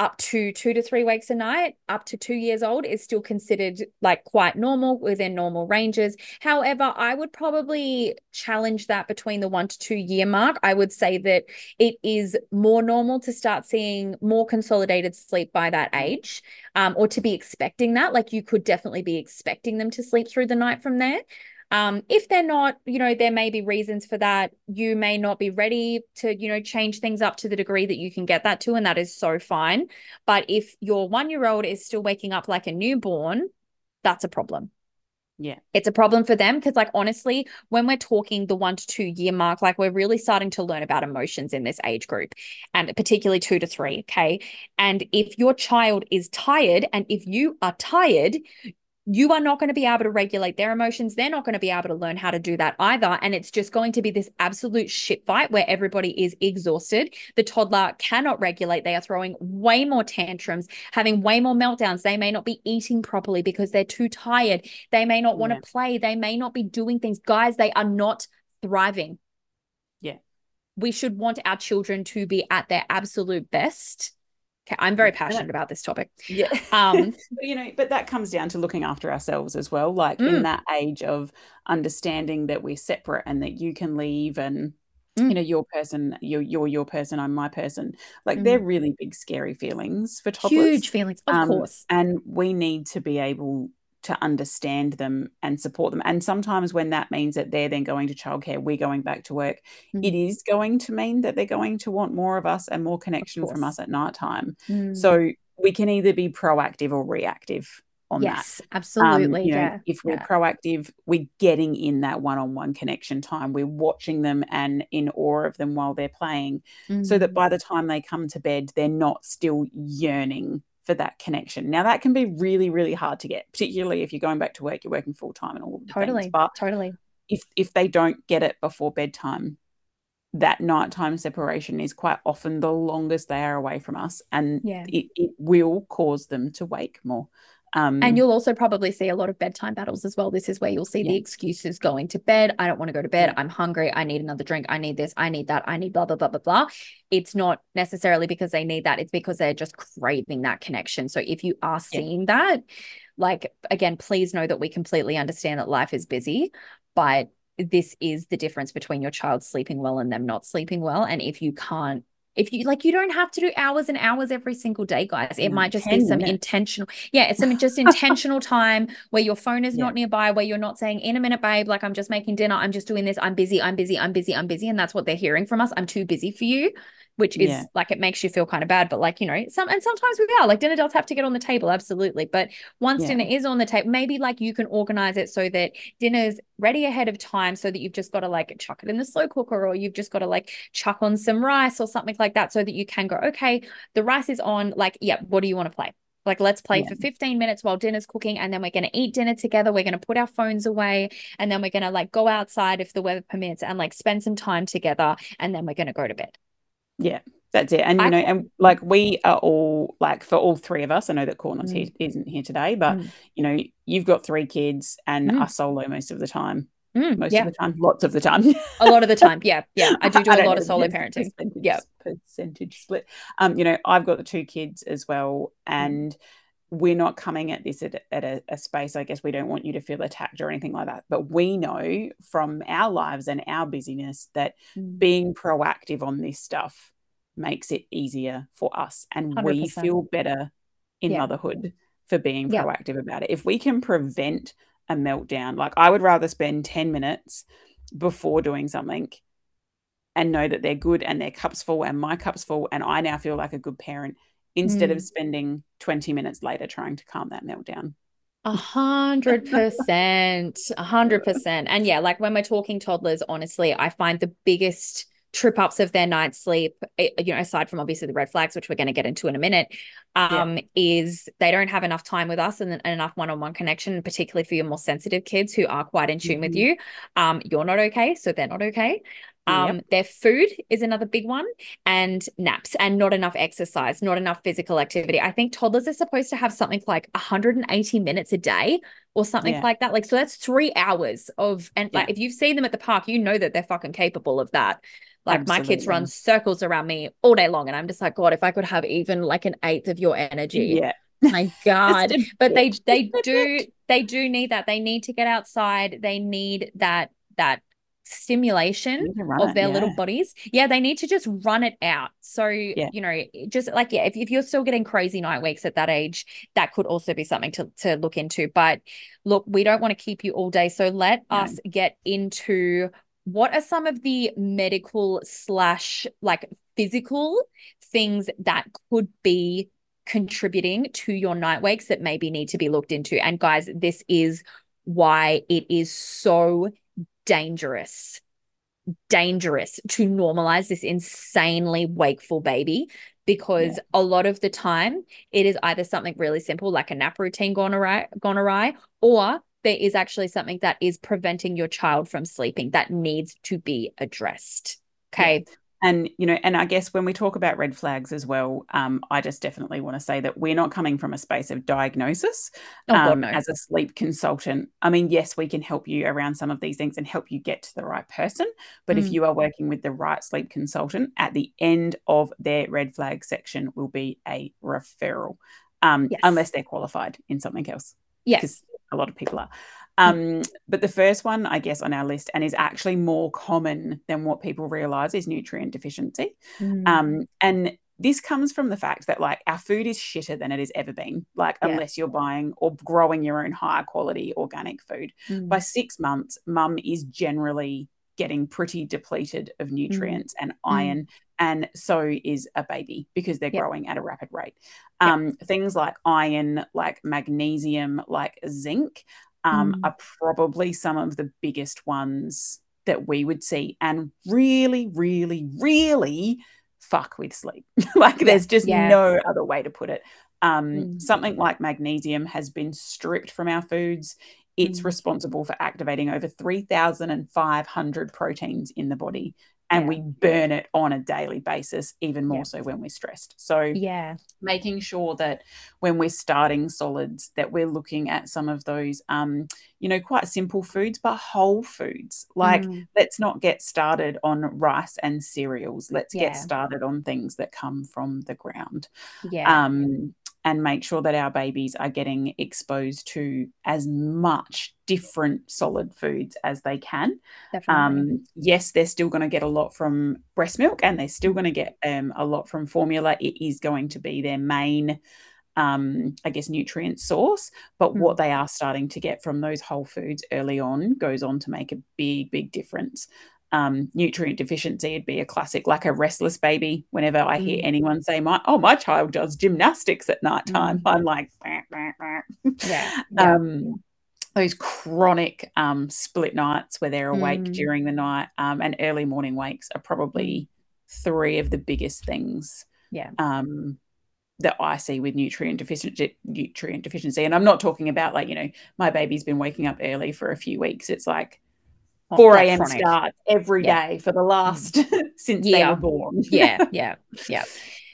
up to two to three weeks a night, up to two years old, is still considered like quite normal within normal ranges. However, I would probably challenge that between the one to two year mark. I would say that it is more normal to start seeing more consolidated sleep by that age, um, or to be expecting that. Like you could definitely be expecting them to sleep through the night from there. Um, if they're not, you know, there may be reasons for that. You may not be ready to, you know, change things up to the degree that you can get that to, and that is so fine. But if your one year old is still waking up like a newborn, that's a problem. Yeah. It's a problem for them because, like, honestly, when we're talking the one to two year mark, like, we're really starting to learn about emotions in this age group and particularly two to three. Okay. And if your child is tired and if you are tired, you are not going to be able to regulate their emotions. They're not going to be able to learn how to do that either. And it's just going to be this absolute shit fight where everybody is exhausted. The toddler cannot regulate. They are throwing way more tantrums, having way more meltdowns. They may not be eating properly because they're too tired. They may not want to play. They may not be doing things. Guys, they are not thriving. Yeah. We should want our children to be at their absolute best I'm very passionate about this topic. Yeah. (laughs) Um, you know, but that comes down to looking after ourselves as well. Like mm. in that age of understanding that we're separate and that you can leave and mm. you know, your person, you're you're your person, I'm my person. Like mm. they're really big, scary feelings for toddlers. Huge feelings, of um, course. And we need to be able to understand them and support them. And sometimes when that means that they're then going to childcare, we're going back to work, mm. it is going to mean that they're going to want more of us and more connection from us at night time. Mm. So we can either be proactive or reactive on yes, that. absolutely. Um, you know, yeah. If we're yeah. proactive, we're getting in that one-on-one connection time. We're watching them and in awe of them while they're playing, mm. so that mm. by the time they come to bed, they're not still yearning for that connection. Now that can be really, really hard to get, particularly if you're going back to work, you're working full time and all the totally, things. But totally, if if they don't get it before bedtime, that nighttime separation is quite often the longest they are away from us, and yeah. it, it will cause them to wake more. Um, and you'll also probably see a lot of bedtime battles as well. This is where you'll see yeah. the excuses going to bed. I don't want to go to bed. I'm hungry. I need another drink. I need this. I need that. I need blah, blah, blah, blah, blah. It's not necessarily because they need that. It's because they're just craving that connection. So if you are seeing yeah. that, like, again, please know that we completely understand that life is busy, but this is the difference between your child sleeping well and them not sleeping well. And if you can't if you like you don't have to do hours and hours every single day guys. It no, might just be some minutes. intentional yeah it's some just (laughs) intentional time where your phone is yeah. not nearby where you're not saying in a minute babe like i'm just making dinner. I'm just doing this. I'm busy. I'm busy. I'm busy. I'm busy. And that's what they're hearing from us. I'm too busy for you which is yeah. like it makes you feel kind of bad but like you know some and sometimes we are like dinner does have to get on the table absolutely but once yeah. dinner is on the table maybe like you can organize it so that dinner's ready ahead of time so that you've just got to like chuck it in the slow cooker or you've just got to like chuck on some rice or something like that so that you can go okay the rice is on like yeah what do you want to play like, let's play yeah. for 15 minutes while dinner's cooking, and then we're going to eat dinner together. We're going to put our phones away, and then we're going to like go outside if the weather permits and like spend some time together, and then we're going to go to bed. Yeah, that's it. And you I, know, and like we are all like for all three of us. I know that Courtney's mm. here, isn't here today, but mm. you know, you've got three kids and mm. are solo most of the time. Mm, most yeah. of the time, lots of the time. a lot of the time, yeah, yeah. (laughs) I do do a lot of solo parenting. Yeah, percentage split. Um, you know, I've got the two kids as well, mm. and we're not coming at this at, at a, a, space i guess we don't want you to feel attacked or anything like that but we know from our lives and our busyness that mm. being proactive on this stuff makes it easier for us and 100%. we feel better in yeah. motherhood for being proactive yeah. about it if we can prevent a meltdown like i would rather spend 10 minutes before doing something and know that they're good and their cup's full and my cup's full and i now feel like a good parent instead mm. of spending 20 minutes later trying to calm that meltdown. A hundred percent, a hundred percent. And yeah, like when we're talking toddlers, honestly, I find the biggest trip ups of their night's sleep, eh, you know, aside from obviously the red flags, which we're going to get into in a minute, um, yeah. is they don't have enough time with us and, and enough one on one connection, particularly for your more sensitive kids who are quite in tune mm-hmm. with you. Um, you're not okay, so they're not okay. Um, yep. Their food is another big one, and naps, and not enough exercise, not enough physical activity. I think toddlers are supposed to have something like 180 minutes a day or something yeah. like that. Like, so that's three hours of, and yeah. like, if you've seen them at the park, you know that they're fucking capable of that. Like my kids run circles around me all day long, and I'm just like, God, if I could have even like an eighth of your energy. Yeah. My (laughs) God. but they (laughs) they do they do need that. They need to get outside. They need that that stimulation of it, their yeah. little bodies. Yeah, they need to just run it out. So, Yeah. you know, just like, yeah, if, if you're still getting crazy night weeks at that age, that could also be something to, to look into. But look, we don't want to keep you all day. So let No. us get into what are some of the medical slash like physical things that could be contributing to your night wakes that maybe need to be looked into. And guys, this is why it is so dangerous dangerous to normalize this insanely wakeful baby because a lot of the time it is either something really simple like a nap routine gone awry, gone awry or there is actually something that is preventing your child from sleeping that needs to be addressed. Okay and you know and i guess when we talk about red flags as well um, i just definitely want to say that we're not coming from a space of diagnosis oh god um, no as a sleep consultant i mean yes we can help you around some of these things and help you get to the right person but if Mm. you are working with the right sleep consultant at the end of their red flag section will be a referral um, Yes. unless they're qualified in something else yes because a lot of people are. Um, but the first one, I guess, on our list and is actually more common than what people realize is nutrient deficiency. Mm. Um, and this comes from the fact that like our food is shitter than it has ever been, like Yeah. unless you're buying or growing your own higher quality organic food. Mm. By six months, mum is generally getting pretty depleted Mm. of nutrients and iron, and so is a baby because they're Yeah. growing at a rapid rate. Yeah. Um, Things like iron, like magnesium, like zinc, um, Mm. are probably some of the biggest ones that we would see, and really, really, really fuck with sleep. (laughs) like Yeah. there's just Yeah. no other way to put it. Um, Mm. Something like magnesium has been stripped from our foods. It's Mm. responsible for activating over 3,500 proteins in the body. And Yeah. we burn it on a daily basis, even more Yeah. so when we're stressed. So, yeah making sure that when we're starting solids, that we're looking at some of those, um, you know, quite simple foods, but whole foods. Like, Mm. let's not get started on rice and cereals. Let's Yeah. get started on things that come from the ground yeah um, and make sure that our babies are getting exposed to as much different solid foods as they can. Um, yes, they're still going to get a lot from breast milk and they're still going to get um, a lot from formula. It is going to be their main, um, I guess, nutrient source. But Mm. what they are starting to get from those whole foods early on goes on to make a big, big difference. Um, nutrient deficiency would be a classic, like a restless baby. Whenever I hear Mm. anyone say, "My oh, my child does gymnastics at night time," Mm. I'm like, "Bah, bah, bah." yeah (laughs) yeah um, those chronic um, split nights where they're awake Mm. during the night um, and early morning wakes are probably three of the biggest things Yeah. um, that I see with nutrient deficiency. Nutrient deficiency, and I'm not talking about like you know my baby's been waking up early for a few weeks. It's like 4 a.m. starts every Yeah. day for the last (laughs) since they Yeah. were born. (laughs) yeah yeah yeah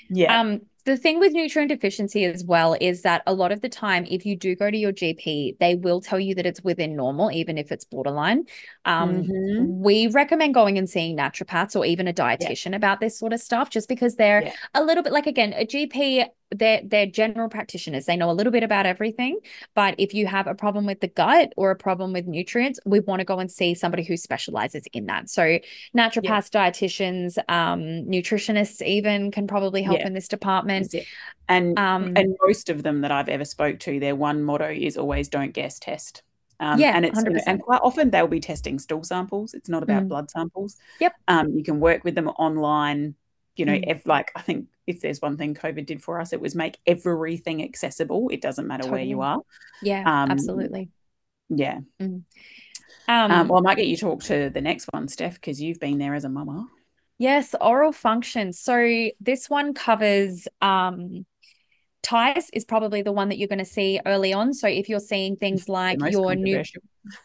yeah, Um, the thing with nutrient deficiency as well is that a lot of the time, if you do go to your GP, they will tell you that it's within normal, even if it's borderline. Um, Mhm. we recommend going and seeing naturopaths or even a dietitian about this sort of stuff, just because they're Yeah. a little bit like again, a GP, they're they're general practitioners. They know a little bit about everything. But if you have a problem with the gut or a problem with nutrients, we want to go and see somebody who specializes in that. So naturopaths, dietitians, um, nutritionists even can probably help Yeah. in this department. And Um, and most of them that I've ever spoke to, their one motto is always "Don't guess, test." Um, Yeah, and it's 100%. and quite often they'll be testing stool samples. It's not about Mm. blood samples. Yep. Um, you can work with them online. You know, Mm. if like I think if there's one thing COVID did for us, it was make everything accessible. It doesn't matter where you are. Yeah, Um, absolutely. Yeah. Um, Um, well, I might get you to talk to the next one, Steph, because you've been there as a mama. Yes, oral function. So this one covers um ties is probably the one that you're going to see early on. So if you're seeing things like your new.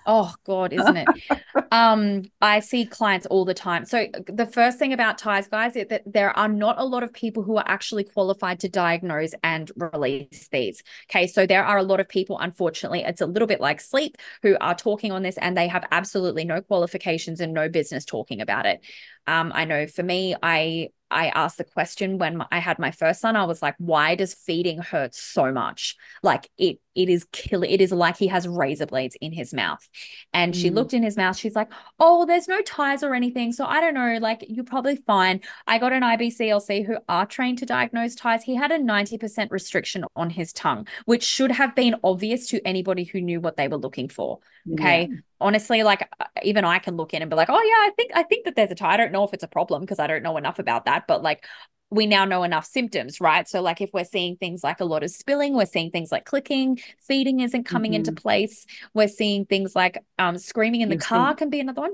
Oh God, isn't it? (laughs) um, I see clients all the time. So the first thing about ties, guys, is that there are not a lot of people who are actually qualified to diagnose and release these. Okay, so there are a lot of people, unfortunately, it's a little bit like sleep, who are talking on this and they have absolutely no qualifications and no business talking about it. Um, I know for me, I I asked the question when I had my first son. I was like, why does feeding hurt so much? Like it, it is kill. It is like he has razor blades in his mouth. And mm. she looked in his mouth. She's like, oh, there's no ties or anything. So I don't know. Like you're probably fine. I got an IBCLC who are trained to diagnose ties. He had a 90% restriction on his tongue, which should have been obvious to anybody who knew what they were looking for. Okay. Yeah honestly like uh, even i can look in and be like oh yeah i think i think that there's a tie i don't know if it's a problem because i don't know enough about that but like we now know enough symptoms right? So like if we're seeing things like a lot of spilling we're seeing things like clicking feeding isn't coming mm-hmm. into place we're seeing things like um screaming in the car can be another one.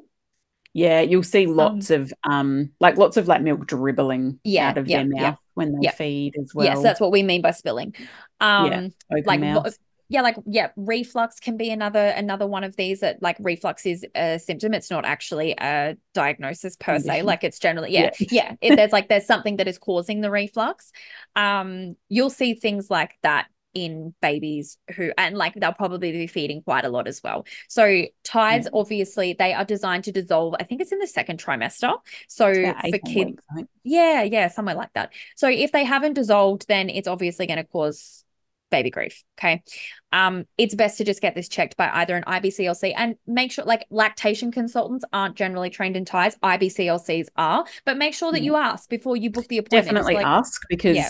Yeah you'll see um, lots um, of um like lots of like milk dribbling yeah, out of yeah, their mouth yeah. when they feed as well. yes that's what we mean by spilling. Um yeah, like mouth yeah like yeah reflux can be another another one of these that like reflux is a symptom. It's not actually a diagnosis per Condition. se like it's generally yeah yeah, yeah. if there's like there's something that is causing the reflux. Um you'll see things like that in babies who and like they'll probably be feeding quite a lot as well. So ties yeah. obviously they are designed to dissolve i think it's in the second trimester. So for kids yeah yeah somewhere like that. So if they haven't dissolved then it's obviously going to cause baby grief. Okay. Um, it's best to just get this checked by either an IBCLC and make sure like lactation consultants aren't generally trained in ties. IBCLCs are, but make sure that you ask before you book the appointment. Definitely like, ask because yeah.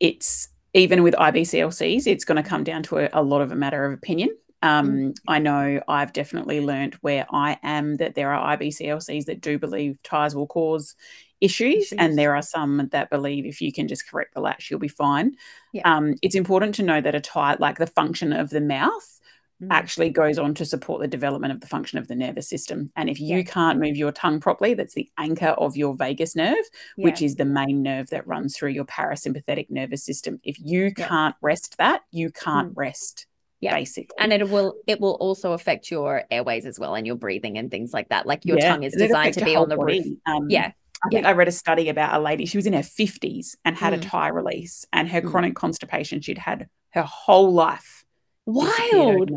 it's even with IBCLCs, it's going to come down to a, a lot of a matter of opinion. Um, mm. I know I've definitely learned where I am that there are IBCLCs that do believe ties will cause issues, and there are some that believe if you can just correct the latch, you'll be fine. Yeah. Um, it's important to know that a tie, like the function of the mouth, mm. actually goes on to support the development of the function of the nervous system. And if you yeah. can't move your tongue properly, that's the anchor of your vagus nerve, yeah. which is the main nerve that runs through your parasympathetic nervous system. If you can't rest that, you can't mm. rest yeah basically and it will it will also affect your airways as well and your breathing and things like that like your yeah, tongue is designed to be on the roof um, yeah I think yeah. I read a study about a lady, she was in her 50s and had mm. a tie release, and her mm. chronic constipation she'd had her whole life. Wild.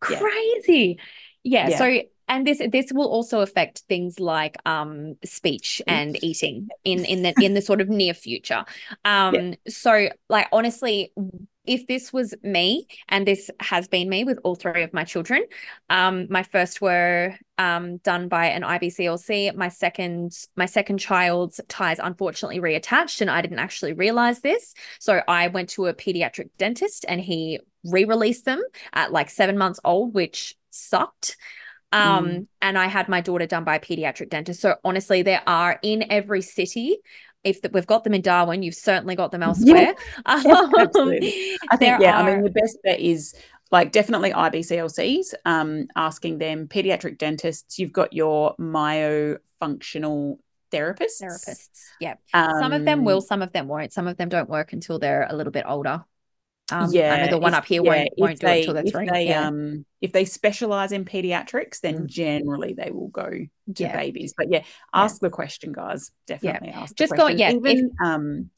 Crazy. Yeah. yeah. So and this this will also affect things like um speech and eating in in the (laughs) in the sort of near future. Um yeah. so like honestly if this was me, and this has been me with all three of my children, um, my first were um, done by an IBCLC. My second, my second child's ties unfortunately reattached, and I didn't actually realize this. So I went to a pediatric dentist, and he re-released them at like seven months old, which sucked. Um, mm. and I had my daughter done by a pediatric dentist. So honestly, there are in every city if the, we've got them in Darwin, you've certainly got them elsewhere. (laughs) Yeah, yeah um, absolutely. I think, yeah, are... I mean, the best bet is like definitely IBCLCs, um, asking them, pediatric dentists, you've got your myofunctional therapists. Therapists, yeah. Um, some of them will, um, some of them won't. Some of them don't work until they're a little bit older. Um, yeah, I know the one if, up here yeah, won't, won't do they, it until they're three. They, yeah. um, if they specialize in pediatrics, then mm. generally they will go to yeah. babies. But yeah, ask the question, guys. Definitely ask. Just go. Yeah, even if, um,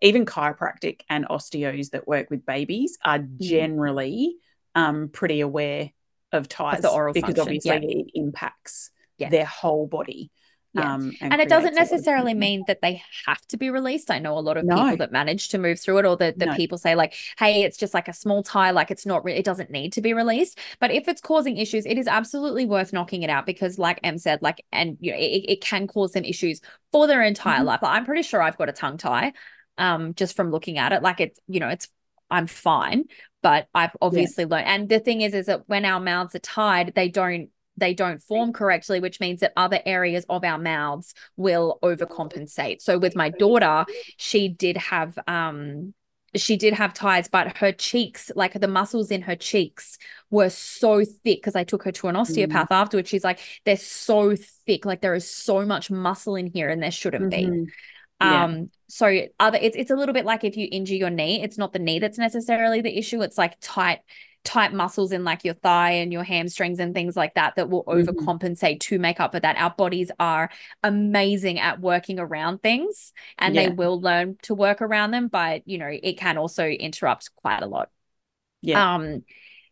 even chiropractic and osteos that work with babies are mm. generally um pretty aware of ties of the oral because function. obviously it impacts their whole body. Yeah. Um, and, and it doesn't necessarily mean that they have to be released. I know a lot of no. people that manage to move through it, or that the no. people say like, "Hey, it's just like a small tie, like it's not, re- it doesn't need to be released." But if it's causing issues, it is absolutely worth knocking it out because, like Em said, like, and you know, it, it can cause them issues for their entire mm-hmm. life. Like, I'm pretty sure I've got a tongue tie, um, just from looking at it. Like it's, you know, it's I'm fine, but I've obviously yeah. learned. And the thing is, is that when our mouths are tied, they don't they don't form correctly, which means that other areas of our mouths will overcompensate. So with my daughter, she did have um she did have ties, but her cheeks, like the muscles in her cheeks, were so thick because I took her to an osteopath mm. afterwards. She's like, they're so thick, like there is so much muscle in here, and there shouldn't mm-hmm. be. Yeah. Um, so other it's it's a little bit like if you injure your knee, it's not the knee that's necessarily the issue. It's like tight tight muscles in like your thigh and your hamstrings and things like that that will Mhm. overcompensate to make up for that. Our bodies are amazing at working around things and they will learn to work around them, but you know, it can also interrupt quite a lot. Yeah. Um,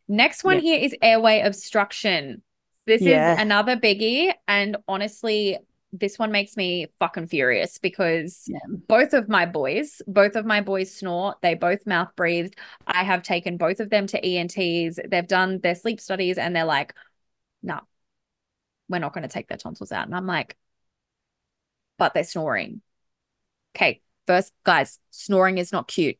next one Yeah. here is airway obstruction. This Yeah. is another biggie, and honestly, this one makes me fucking furious because Yeah. both of my boys, both of my boys snore. They both mouth breathed. I have taken both of them to ENTs. They've done their sleep studies, and they're like, "No, we're not going to take their tonsils out." And I'm like, "But they're snoring." Okay, first, guys, snoring is not cute.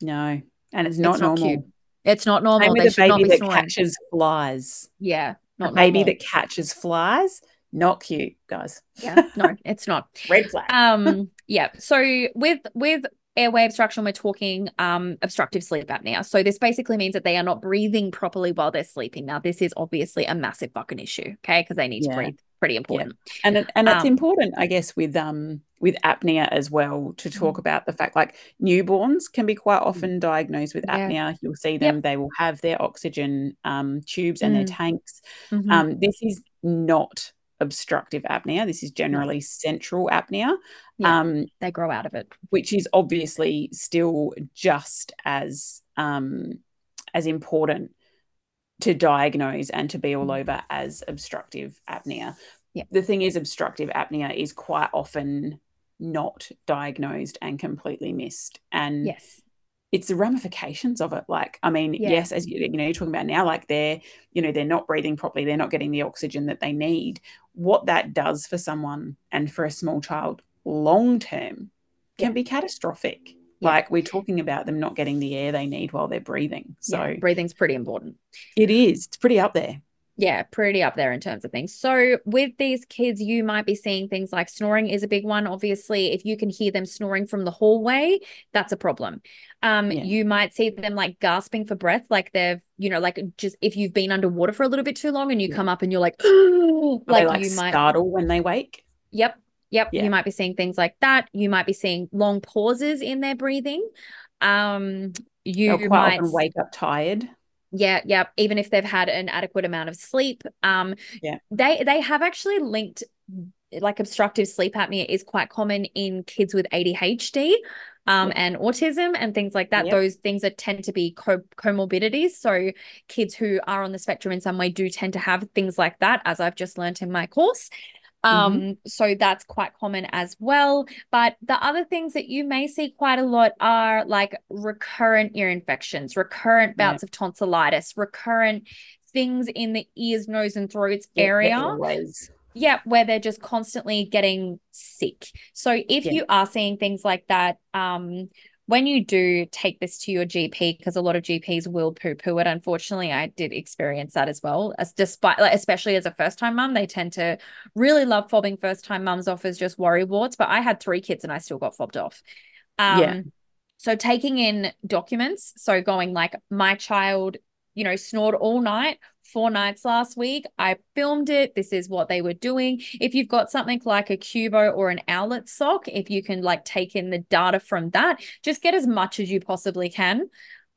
No. And it's not it's not normal. cute. It's not normal. Same They with a not baby be that snoring. catches flies. Yeah, A not baby normal. that catches flies, not cute, guys. yeah, no, (laughs) it's not. Red flag. Um, (laughs) yeah. So with with airway obstruction, we're talking um obstructive sleep apnea. So this basically means that they are not breathing properly while they're sleeping. Now, this is obviously a massive fucking issue, okay? Because they need Yeah. to breathe. Pretty important. and it, and it's um, important i guess with um with apnea as well to talk Mm. about the fact like newborns can be quite often diagnosed with Yeah. apnea you'll see them they will have their oxygen um, tubes and their Mm. tanks Mhm. um, this is not obstructive apnea this is generally central apnea Yeah. um, they grow out of it. which is obviously still just as um, as important to diagnose and to be all Mm. over as obstructive apnea. Yeah. The thing is, obstructive apnea is quite often not diagnosed and completely missed. And Yes. It's the ramifications of it. Like, I mean, Yeah. yes, as you, you know, you're talking about now, like they're, you know, they're not breathing properly, they're not getting the oxygen that they need. What that does for someone and for a small child long term can Yeah. be catastrophic. Yeah. Like we're talking about them not getting the air they need while they're breathing. So breathing's pretty important. it is. It's pretty up there. Yeah, pretty up there in terms of things. So, with these kids, you might be seeing things like snoring is a big one. Obviously, if you can hear them snoring from the hallway, that's a problem. Um, Yeah. you might see them like gasping for breath, like they've, you know, like just if you've been underwater for a little bit too long and you Yeah. come up and you're like, (gasps) like, like you might, startle when they wake. yep, yep, Yeah. you might be seeing things like that. You might be seeing long pauses in their breathing. Um, you might wake up tired. Yeah, yeah. Even if they've had an adequate amount of sleep, um, Yeah. they they have actually linked like obstructive sleep apnea is quite common in kids with ADHD, um, and autism and things like that. Yep. Those things are tend to be co- comorbidities. So kids who are on the spectrum in some way do tend to have things like that, as I've just learned in my course. Um, so that's quite common as well. But the other things that you may see quite a lot are like recurrent ear infections, recurrent Yeah. bouts of tonsillitis, recurrent things in the ears, nose, and throats Yeah, area. Yeah, where they're just constantly getting sick. So if Yeah. you are seeing things like that, um, when you do take this to your GP, because a lot of GPs will poo-poo it. Unfortunately, I did experience that as well. As despite, like, especially as a first-time mum, they tend to really love fobbing first-time mums off as just worry warts. But I had three kids and I still got fobbed off. Um, Yeah. So taking in documents, so going like my child, you know, snored all night, four nights last week. I filmed it. This is what they were doing. If you've got something like a Cubo or an Owlet sock, if you can like take in the data from that, just get as much as you possibly can.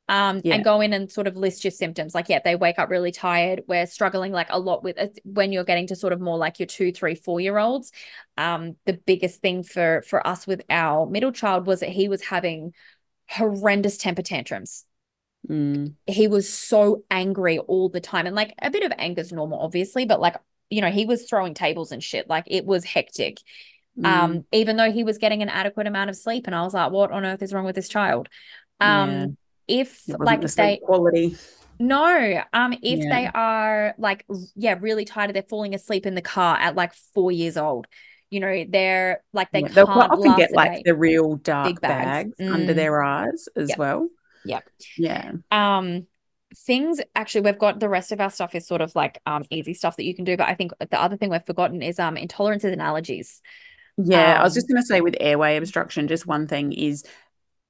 Um, Yeah. and go in and sort of list your symptoms. Like, yeah, they wake up really tired. We're struggling like a lot with it when you're getting to sort of more like your two, three, four year olds. Um, the biggest thing for for us with our middle child was that he was having horrendous temper tantrums Mm. he was so angry all the time and like a bit of anger is normal obviously but like you know he was throwing tables and shit like it was hectic Mm. um even though he was getting an adequate amount of sleep and i was like what on earth is wrong with this child um Yeah. if like the they quality. no um if Yeah. they are like yeah really tired they're falling asleep in the car at like four years old you know they're like they Yeah, They'll quite often get like the real dark bags. bags, under Mm. their eyes as Yep. well. Yep. Yeah. um things actually we've got the rest of our stuff is sort of like um easy stuff that you can do but i think the other thing we've forgotten is um intolerances and allergies Yeah, I was Um, just going to say with airway obstruction, just one thing is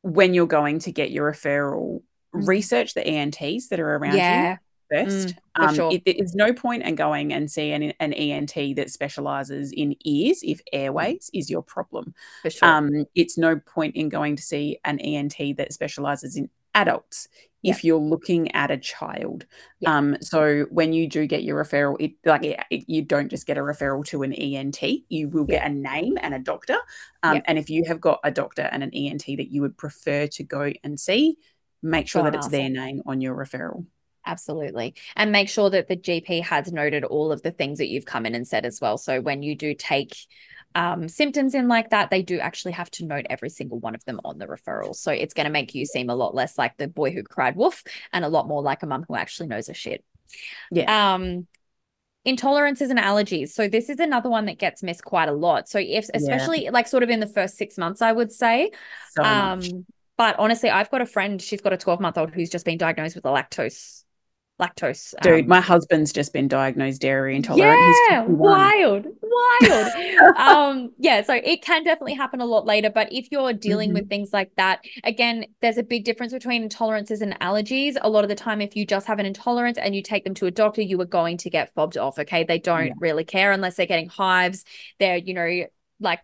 when you're going to get your referral, Mm. research the ENTs that are around you yeah first. for um, sure. it, there's no point in going and see an, an ENT that specializes in ears if airways is your problem. for sure Um, it's no point in going to see an ENT that specializes in adults if you're looking at a child. Yeah. Um, so when you do get your referral, it like it, it- you don't just get a referral to an ENT. You will get a name and a doctor. Um, Yeah. And if you have got a doctor and an ENT that you would prefer to go and see, make sure Go that it's their name on your referral. Absolutely. And make sure that the GP has noted all of the things that you've come in and said as well. So when you do take um, symptoms in like that, they do actually have to note every single one of them on the referral. So it's going to make you seem a lot less like the boy who cried wolf and a lot more like a mum who actually knows her shit. Yeah. Um, intolerances and allergies. So this is another one that gets missed quite a lot. So if especially like sort of in the first six months, I would say. So Um, much. but honestly, I've got a friend, she's got a 12 month old who's just been diagnosed with a lactose lactose. Dude, um, my husband's just been diagnosed dairy intolerant. He's yeah, 51. wild, wild. (laughs) um, yeah, so it can definitely happen a lot later. But if you're dealing Mm-hmm. with things like that, again, there's a big difference between intolerances and allergies. A lot of the time, if you just have an intolerance and you take them to a doctor, you are going to get fobbed off. Okay, they don't Yeah. really care unless they're getting hives. They're, you know, like,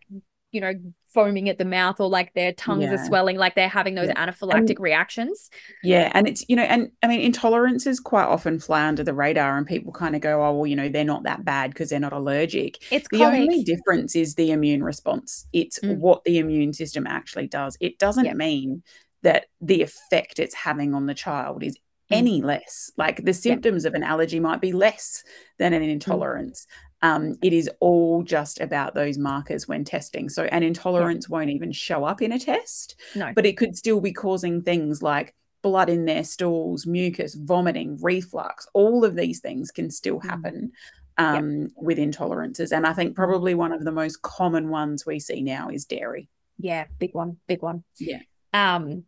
you know, foaming at the mouth or like their tongues are swelling, like they're having those Yeah. anaphylactic reactions. Yeah, and it's you know, and I mean, intolerances quite often fly under the radar, and people kind of go, "Oh, well, you know, they're not that bad because they're not allergic." It's The colic. only difference is the immune response. It's Mm. what the immune system actually does. It doesn't Yeah. mean that the effect it's having on the child is Mm. any less. Like the symptoms of an allergy might be less than Mm. an intolerance. Um, it is all just about those markers when testing. So an intolerance won't even show up in a test No. but it could still be causing things like blood in their stools, mucus, vomiting, reflux. All of these things can still Mm. happen um, with intolerances. And I think probably one of the most common ones we see now is dairy. Yeah, big one, big one. Yeah. Um,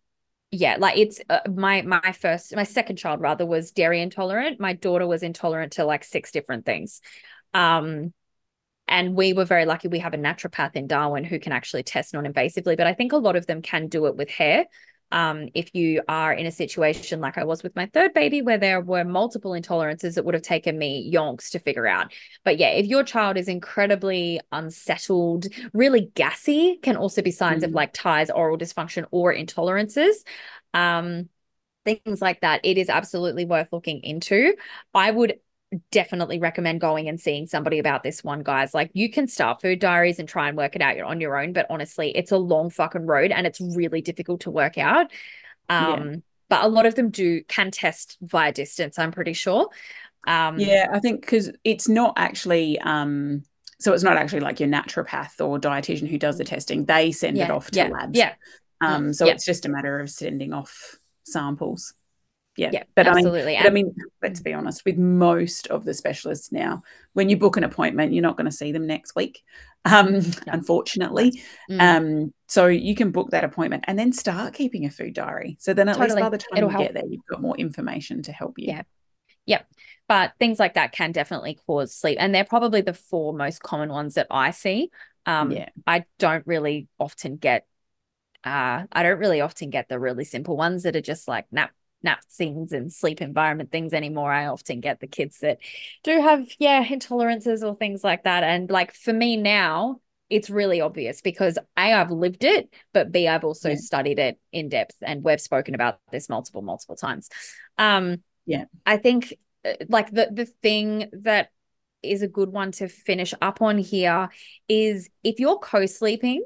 yeah, like it's uh, my my first, my second child rather was dairy intolerant. My daughter was intolerant to like six different things. Um, and we were very lucky. We have a naturopath in Darwin who can actually test non-invasively, but I think a lot of them can do it with hair. Um, if you are in a situation like I was with my third baby, where there were multiple intolerances, it would have taken me yonks to figure out. But yeah, if your child is incredibly unsettled, really gassy, can also be signs of Mhm. like ties, oral dysfunction, or intolerances. Um, things like that. It is absolutely worth looking into. I would definitely recommend going and seeing somebody about this one, guys. Like you can start food diaries and try and work it out on your own, but honestly, it's a long fucking road and it's really difficult to work out. Yeah. Um, but a lot of them do can test via distance, I'm pretty sure. Um, Yeah, I think because it's not actually. Um, so it's not actually like your naturopath or dietitian who does the testing. They send it off to yeah, labs. yeah, Um, so yeah. it's just a matter of sending off samples. Yeah. yeah, But I mean, absolutely. But I mean, let's be honest, with most of the specialists now, when you book an appointment, you're not going to see them next week, um, (laughs) unfortunately. Mm. Um, so you can book that appointment and then start keeping a food diary. So then at least by the time It'll you help. get there, you've got more information to help you. Yeah. Yep. But things like that can definitely cause sleep. And they're probably the four most common ones that I see. Um, Yeah. I don't really often get uh I don't really often get the really simple ones that are just like nap nap things and sleep environment things anymore. I often get the kids that do have, yeah, intolerances or things like that. And like for me now, it's really obvious because A, I've lived it, but B, I've also Yeah. studied it in depth and we've spoken about this multiple, multiple times. Um Yeah. I think uh, like the the thing that is a good one to finish up on here is if you're co-sleeping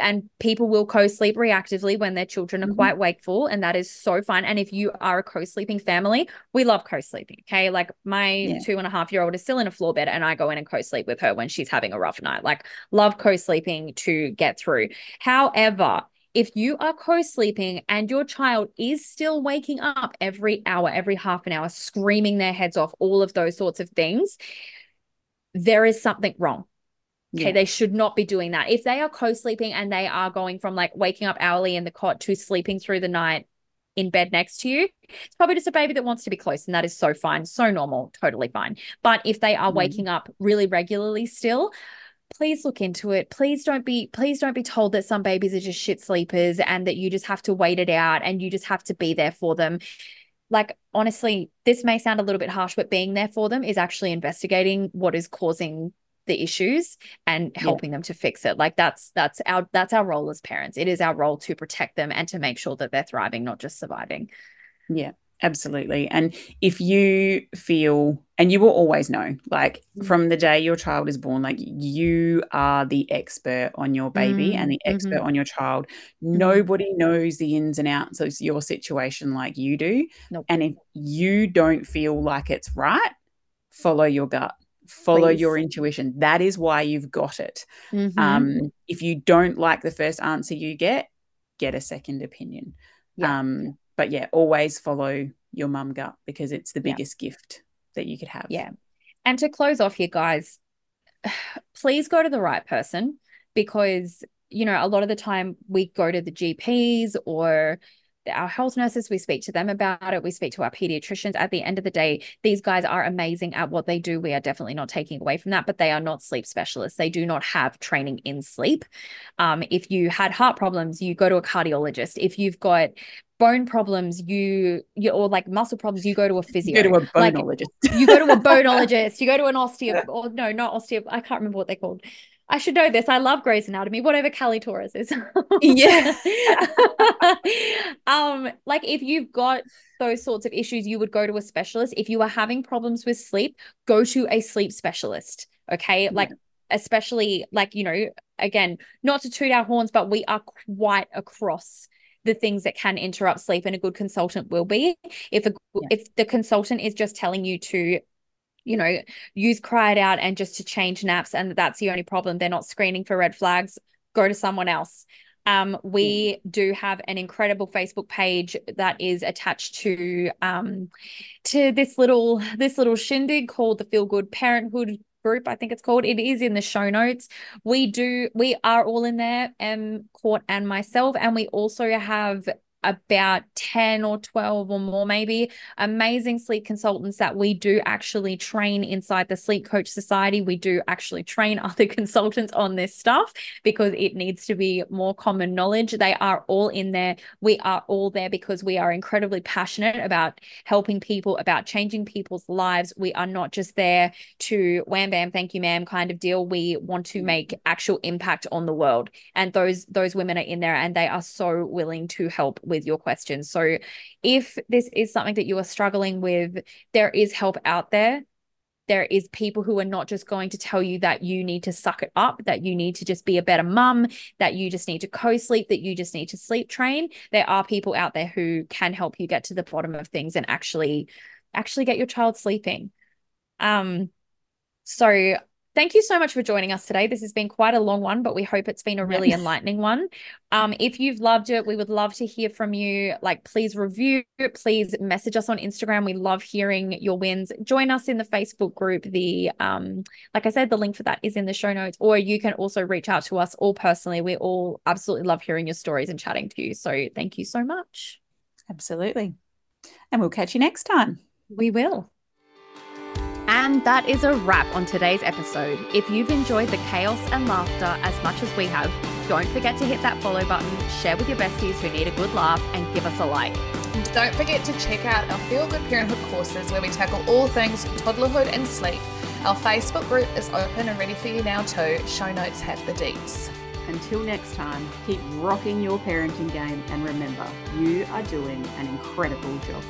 and people will co-sleep reactively when their children are Mhm. quite wakeful and that is so fine and if you are a co-sleeping family we love co-sleeping okay? Like my Yeah. two and a half year old is still in a floor bed and i go in and co-sleep with her when she's having a rough night. Like love co-sleeping to get through. However if you are co-sleeping and your child is still waking up every hour every half an hour screaming their heads off all of those sorts of things there is something wrong Okay, Yeah. they should not be doing that. If they are co-sleeping and they are going from like waking up hourly in the cot to sleeping through the night in bed next to you, it's probably just a baby that wants to be close, and that is so fine, so normal, totally fine. But if they are Mhm. waking up really regularly still, please look into it. Please don't be please don't be told that some babies are just shit sleepers and that you just have to wait it out and you just have to be there for them. Like honestly, this may sound a little bit harsh, but being there for them is actually investigating what is causing the issues and helping yeah. them to fix it like that's that's our that's our role as parents it is our role to protect them and to make sure that they're thriving not just surviving yeah absolutely and if you feel and you will always know like mm. from the day your child is born like you are the expert on your baby mm, and the expert mm-hmm. on your child mm-hmm. nobody knows the ins and outs of your situation like you do nope. and if you don't feel like it's right follow your gut follow Please. your intuition that is why you've got it mm-hmm. um, if you don't like the first answer you get get a second opinion yeah. um, but yeah always follow your mum gut because it's the biggest yeah. gift that you could have yeah and to close off here guys (sighs) please go to the right person because you know a lot of the time we go to the gps or our health nurses, we speak to them about it. We speak to our pediatricians. At the end of the day, these guys are amazing at what they do. We are definitely not taking away from that, but they are not sleep specialists. They do not have training in sleep. Um, if you had heart problems, you go to a cardiologist. If you've got bone problems, you you or like muscle problems, you go to a physio. You go to a bonologist. (laughs) Like, you go to a bonologist. You go to an osteo. Or no, not osteo. I can't remember what they're called. I should know this. I love Grey's Anatomy, whatever Callie Torres is. yeah. (laughs) um, like if you've got those sorts of issues, you would go to a specialist. If you are having problems with sleep, go to a sleep specialist. Okay. Yeah. Like especially like, you know, again, not to toot our horns, but we are quite across the things that can interrupt sleep and a good consultant will be if a yeah. if the consultant is just telling you to you know, use cry it out and just to change naps and that's the only problem. They're not screening for red flags. Go to someone else. Um, we do have an incredible Facebook page that is attached to um to this little this little shindig called the Feel Good Parenthood group, I think it's called. It is in the show notes. We do we are all in there, um Court and myself, and we also have about 10 or 12 or more, maybe amazing sleep consultants that we do actually train inside the Sleep Coach Society. We do actually train (laughs) other consultants on this stuff because it needs to be more common knowledge. They are all in there. We are all there because we are incredibly passionate about helping people, about changing people's lives. We are not just there to wham bam, thank you, ma'am kind of deal. We want to mm-hmm. make actual impact on the world. And those those women are in there and they are so willing to help with your questions. So if this is something that you are struggling with, there is help out there. There is people who are not just going to tell you that you need to suck it up, that you need to just be a better mum, that you just need to co sleep, that you just need to sleep train. There are people out there who can help you get to the bottom of things and actually actually get your child sleeping. Um, so Thank you so much for joining us today. This has been quite a long one, but we hope it's been a really enlightening one. Um, if you've loved it, we would love to hear from you. Like, please review, please message us on Instagram. We love hearing your wins. Join us in the Facebook group. The um, like I said, the link for that is in the show notes, or you can also reach out to us all personally. We all absolutely love hearing your stories and chatting to you. So thank you so much. Absolutely. And we'll catch you next time. We will. And that is a wrap on today's episode. If you've enjoyed the chaos and laughter as much as we have, don't forget to hit that follow button, share with your besties who need a good laugh, and give us a like. Don't forget to check out our Feel Good Parenthood courses where we tackle all things toddlerhood and sleep. Our Facebook group is open and ready for you now too. Show notes have the deets. Until next time, keep rocking your parenting game and remember, you are doing an incredible job.